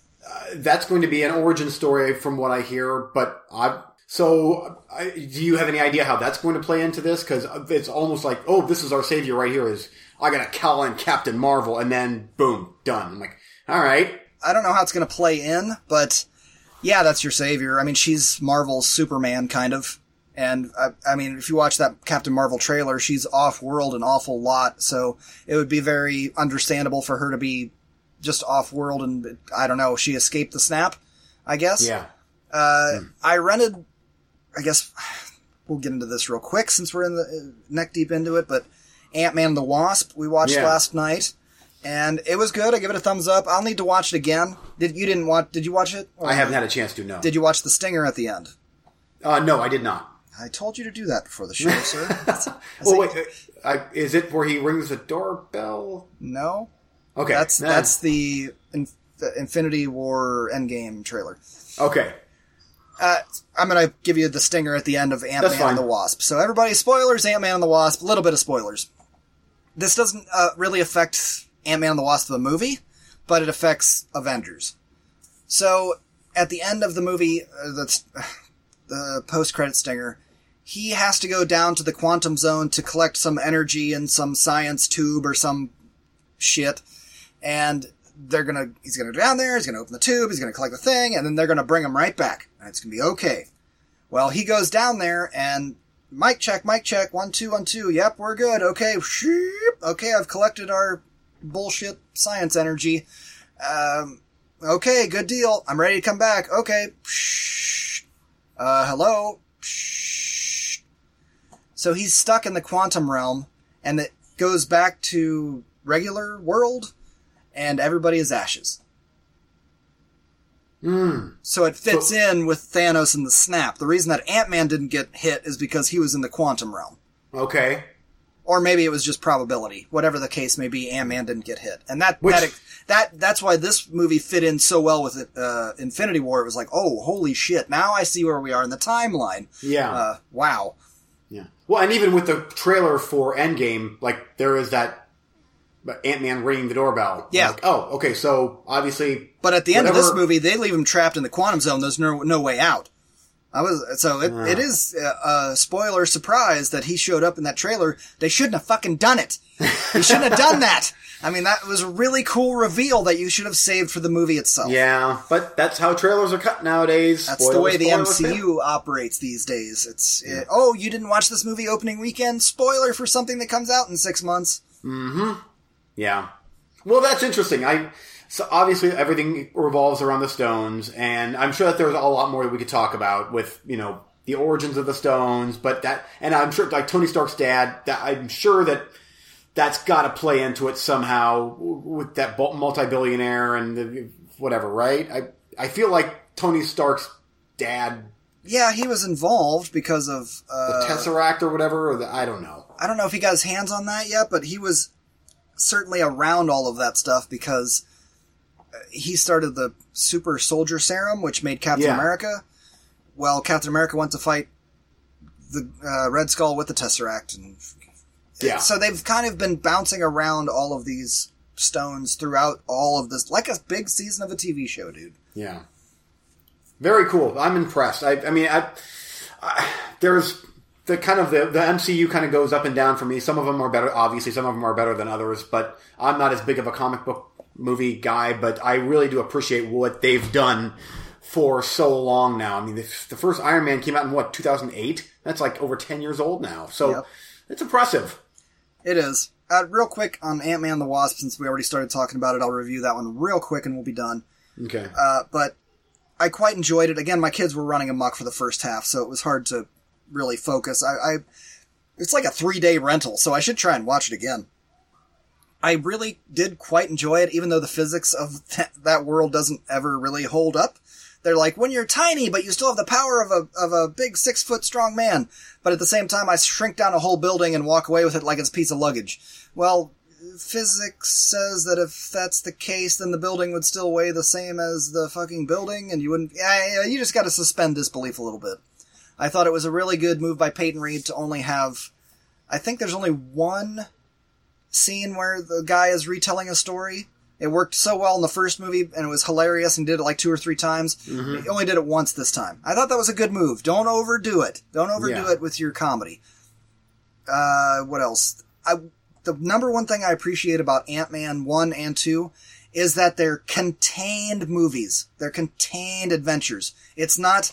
That's going to be an origin story from what I hear, but I. So, I, do you have any idea how that's going to play into this? Because it's almost like, oh, this is our savior right here. Is I got to call in Captain Marvel, and then boom, done. I'm like, all right, I don't know how it's going to play in, but yeah, that's your savior. I mean, she's Marvel's Superman, kind of. And I, I mean, if you watch that Captain Marvel trailer, she's off world an awful lot. So it would be very understandable for her to be just off world and I don't know, she escaped the snap, I guess. yeah, Uh, I rented, I guess we'll get into this real quick since we're in the uh, neck deep into it, but Ant-Man the Wasp we watched Yeah. last night. And it was good. I give it a thumbs up. I'll need to watch it again. Did you didn't watch? Did you watch it? Or I haven't had a chance to. No, Did you watch the stinger at the end? uh, no, I did not. I told you to do that before the show, sir. That's- Oh wait, uh, I, is it where he rings the doorbell? no, Okay, that's nah. that's the, in, the Infinity War Endgame trailer. okay. Uh, I'm gonna give you the stinger at the end of Ant Man and the Wasp. So everybody, spoilers, Ant Man and the Wasp. A little bit of spoilers. This doesn't uh, really affect Ant Man and the Wasp the movie, but it affects Avengers. So at the end of the movie, uh, that's the post credit stinger. He has to go down to the quantum zone to collect some energy in some science tube or some shit, and they're gonna he's gonna go down there, he's gonna open the tube, he's gonna collect the thing, and then they're gonna bring him right back. And it's gonna be okay. Well, he goes down there and mic check, mic check, one, two, one, two. Yep, we're good. Okay. Okay, I've collected our bullshit science energy. Um, Okay, good deal. I'm ready to come back. Okay. Uh, hello. So he's stuck in the quantum realm, and it goes back to regular world, and everybody is ashes. So it fits So- in with Thanos and the snap. The reason that Ant Man didn't get hit is because he was in the quantum realm. Okay. Or maybe it was just probability. Whatever the case may be, Ant Man didn't get hit, and that Which- that that that's why this movie fit in so well with it, uh, Infinity War. It was like, oh, holy shit! Now I see where we are in the timeline. Yeah. Uh, wow. Yeah. Well, and even with the trailer for Endgame, like there is that Ant Man ringing the doorbell. Yeah. Like, oh, okay. So obviously, But at the end of this movie, they leave him trapped in the quantum zone. There's no no way out. I was so it, ah. it is a, a spoiler surprise that he showed up in that trailer. They shouldn't have fucking done it. He shouldn't have done that. I mean, that was a really cool reveal that you should have saved for the movie itself. yeah. But that's how trailers are cut nowadays. That's Spoiler, the way the MCU operates these days. It's it, oh, you didn't watch this movie opening weekend? Spoiler for something that comes out in six months. Mm-hmm. Yeah. Well, that's interesting. I so obviously everything revolves around the stones, and I'm sure that there's a lot more that we could talk about with you know the origins of the stones. But that, and I'm sure like Tony Stark's dad, that I'm sure that that's got to play into it somehow with that multi-billionaire and the, whatever, right? I I feel like Tony Stark's dad, Yeah, he was involved because of uh, the Tesseract or whatever, or the, I don't know. I don't know if he got his hands on that yet, but he was certainly around all of that stuff because uh, he started the super soldier serum, which made Captain Yeah. America. Well, Captain America went to fight the uh, Red Skull with the Tesseract, and Yeah. so they've kind of been bouncing around all of these stones throughout all of this, like a big season of a TV show, dude. Yeah. Very cool. I'm impressed. I, I mean, I, I, there's the kind of the, the MCU kind of goes up and down for me. Some of them are better, obviously. Some of them are better than others. But I'm not as big of a comic book movie guy. But I really do appreciate what they've done for so long now. I mean, the, the first Iron Man came out in what 2008. That's like over 10 years old now. So Yep. it's impressive. It is. Uh, real quick on Ant Man the Wasp, since we already started talking about it, I'll review that one real quick and we'll be done. Okay. Uh, but I quite enjoyed it. Again, my kids were running amok for the first half, so it was hard to really focus. I, I it's like a three day rental, so I should try and watch it again. I really did quite enjoy it, even though the physics of that, that world doesn't ever really hold up. They're like, when you're tiny, but you still have the power of a, of a big six foot strong man. But at the same time, I shrink down a whole building and walk away with it like it's a piece of luggage. Well, physics says that if that's the case, then the building would still weigh the same as the fucking building, and you wouldn't. Yeah, you just got to suspend disbelief a little bit. I thought it was a really good move by Peyton Reed to only have. I think there's only one scene where the guy is retelling a story. It worked so well in the first movie, and it was hilarious, and did it like two or three times. He only did it once this time. I thought that was a good move. Don't overdo it. Don't overdo Yeah. it with your comedy. Uh, what else? I the number one thing I appreciate about Ant Man one and two is that they're contained movies. They're contained adventures. It's not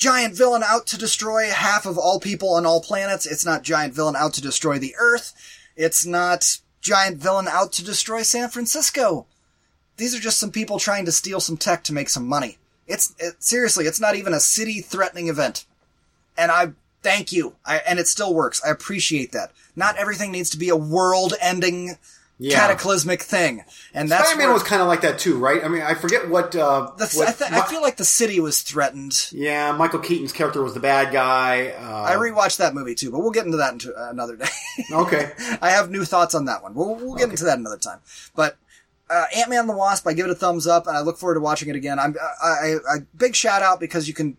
giant villain out to destroy half of all people on all planets. It's not giant villain out to destroy the Earth. It's not giant villain out to destroy San Francisco. These are just some people trying to steal some tech to make some money. It's it, seriously, it's not even a city threatening event. And I thank you. I, and it still works. I appreciate that. Not everything needs to be a world-ending Yeah. cataclysmic thing. And that's Spider-Man where- was kind of like that too, right? I mean, I forget what. Uh, the, what I, th- I feel like the city was threatened. Yeah, Michael Keaton's character was the bad guy. Uh, I rewatched that movie too, but we'll get into that into another day. okay. I have new thoughts on that one. We'll, we'll get into that another time. But uh, Ant Man and the Wasp, I give it a thumbs up, and I look forward to watching it again. I'm I, I, I big shout out because you can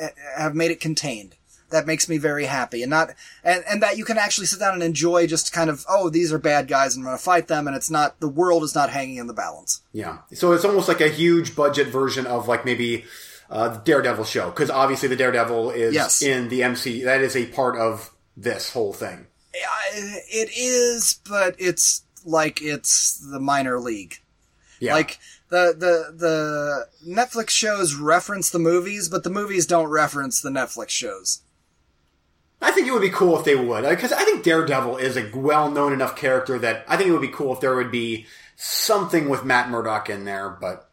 uh, have made it contained. That makes me very happy, and not and, and that you can actually sit down and enjoy just kind of oh these are bad guys and I'm going to fight them, and it's not the world is not hanging in the balance. Yeah. So it's almost like a huge budget version of like maybe uh, the Daredevil show because obviously the Daredevil is Yes. in the MC. That is a part of this whole thing. It is, but it's like it's the minor league. Yeah. Like the the the Netflix shows reference the movies, but the movies don't reference the Netflix shows. I think it would be cool if they would because I think Daredevil is a well-known enough character that I think it would be cool if there would be something with Matt Murdock in there, but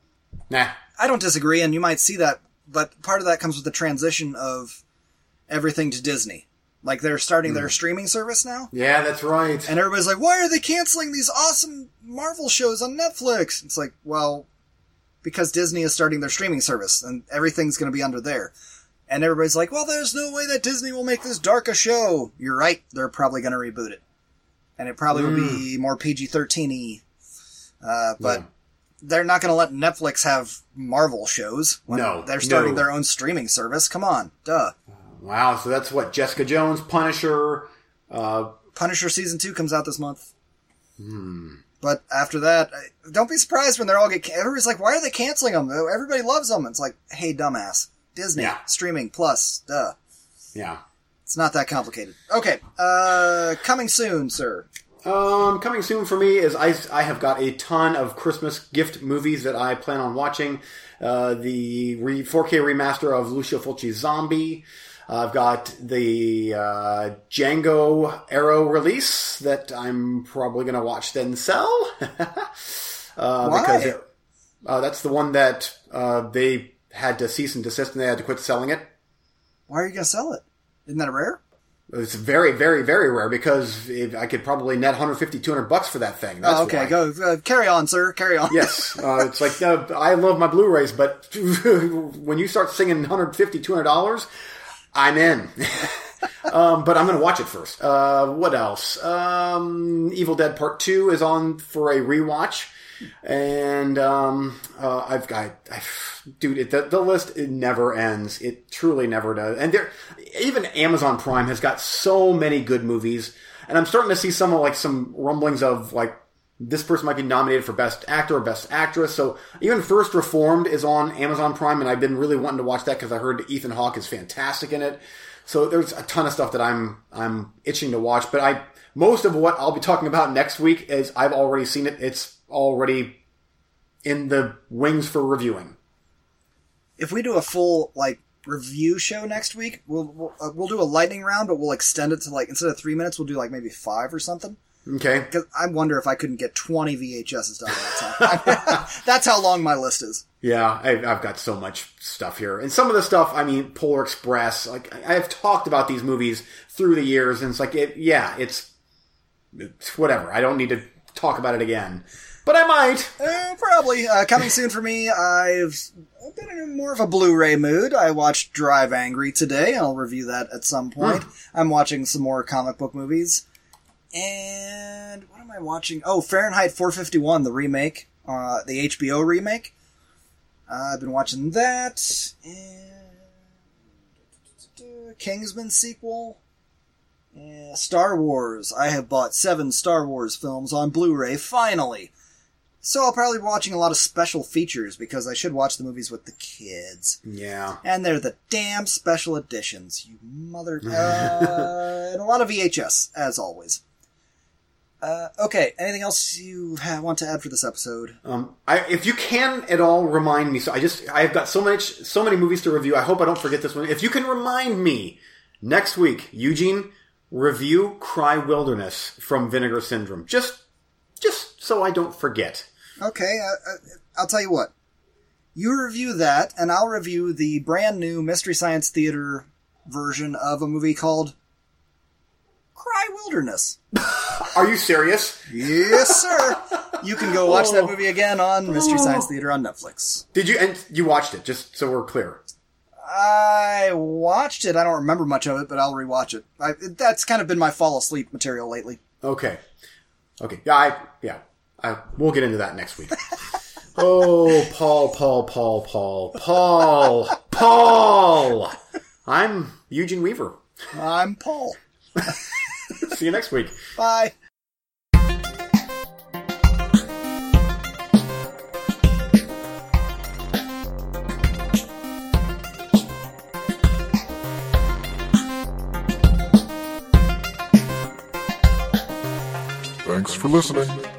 nah. I don't disagree, and you might see that, but part of that comes with the transition of everything to Disney. Like they're starting their hmm. streaming service now, Yeah, that's right. and everybody's like, "Why are they canceling these awesome Marvel shows on Netflix?" It's like, well, because Disney is starting their streaming service, and everything's going to be under there. And everybody's like, "Well, there's no way that Disney will make this dark a show." You're right; they're probably going to reboot it, and it probably will be more PG-13y. Uh, but Yeah. they're not going to let Netflix have Marvel shows when No, they're starting no. their own streaming service. Come on, duh. Wow, so that's what Jessica Jones, Punisher, uh, Punisher season two comes out this month. Hmm. But after that, don't be surprised when they're all get. Everybody's like, "Why are they canceling them? Everybody loves them." It's like, "Hey, dumbass, Disney Yeah. streaming plus, duh. yeah. It's not that complicated." Okay, uh, coming soon, sir. Um, coming soon for me is I, I have got a ton of Christmas gift movies that I plan on watching. Uh, the re, 4K remaster of Lucio Fulci's Zombie. I've got the uh, Django Arrow release that I'm probably going to watch then sell. uh, Why? Because it, uh, that's the one that uh, they had to cease and desist and they had to quit selling it. Why are you gonna sell it? Isn't that rare? It's very, very, very rare because if I could probably net 150, 200 bucks for that thing. That's oh, okay, why. go uh, carry on, sir. Carry on. Yes, uh, it's like uh, I love my Blu-rays, but when you start singing 150 200 dollars, I'm in. um, but I'm going to watch it first. Uh, what else? Um, Evil Dead Part Two is on for a rewatch, and um, uh, I've got, I've, dude, it, the, the list it never ends. It truly never does. And there, even Amazon Prime has got so many good movies, and I'm starting to see some like some rumblings of like this person might be nominated for best actor or best actress. So even First Reformed is on Amazon Prime, and I've been really wanting to watch that because I heard Ethan Hawke is fantastic in it. So there's a ton of stuff that I'm I'm itching to watch. But I most of what I'll be talking about next week is I've already seen it. It's already in the wings for reviewing. If we do a full like review show next week, we'll we'll, uh, we'll do a lightning round, but we'll extend it to like instead of three minutes, we'll do like maybe five or something. Okay. Because I wonder if I couldn't get 20 VHSs done that time. That's how long my list is. Yeah, I, I've got so much stuff here, and some of the stuff. I mean, Polar Express. Like I- I've talked about these movies through the years, and it's like, it, yeah, it's, it's whatever. I don't need to talk about it again, but I might. Uh, probably. Uh, coming soon for me, I've been in more of a Blu-ray mood. I watched Drive Angry today. I'll review that at some point. I'm watching some more comic book movies. And what am I watching? Oh, Fahrenheit 451, the remake. Uh, the HBO remake. Uh, I've been watching that. And... Kingsman sequel. Yeah, Star Wars. I have bought seven Star Wars films on Blu-ray, finally. So I'll probably be watching a lot of special features because I should watch the movies with the kids. Yeah. And they're the damn special editions, you mother. Uh, and a lot of VHS, as always. Uh, okay, anything else you want to add for this episode? Um, I, if you can at all remind me, so I just I've got so much so many movies to review. I hope I don't forget this one. If you can remind me next week, Eugene, review Cry Wilderness from Vinegar Syndrome. Just just so I don't forget. Okay, uh, uh, I'll tell you what. You review that, and I'll review the brand new Mystery Science Theater version of a movie called Cry Wilderness. Are you serious? Yes, sir. You can go watch that Oh. movie again on Mystery Science Theater on Netflix. Did you and you watched it? Just so we're clear. I watched it. I don't remember much of it, but I'll rewatch it. I, that's kind of been my fall asleep material lately. Okay. Okay. Yeah. I yeah. I we'll get into that next week. oh, Paul, Paul, Paul, Paul, Paul, Paul. I'm Eugene Weaver. I'm Paul. See you next week. Bye. Thanks for listening.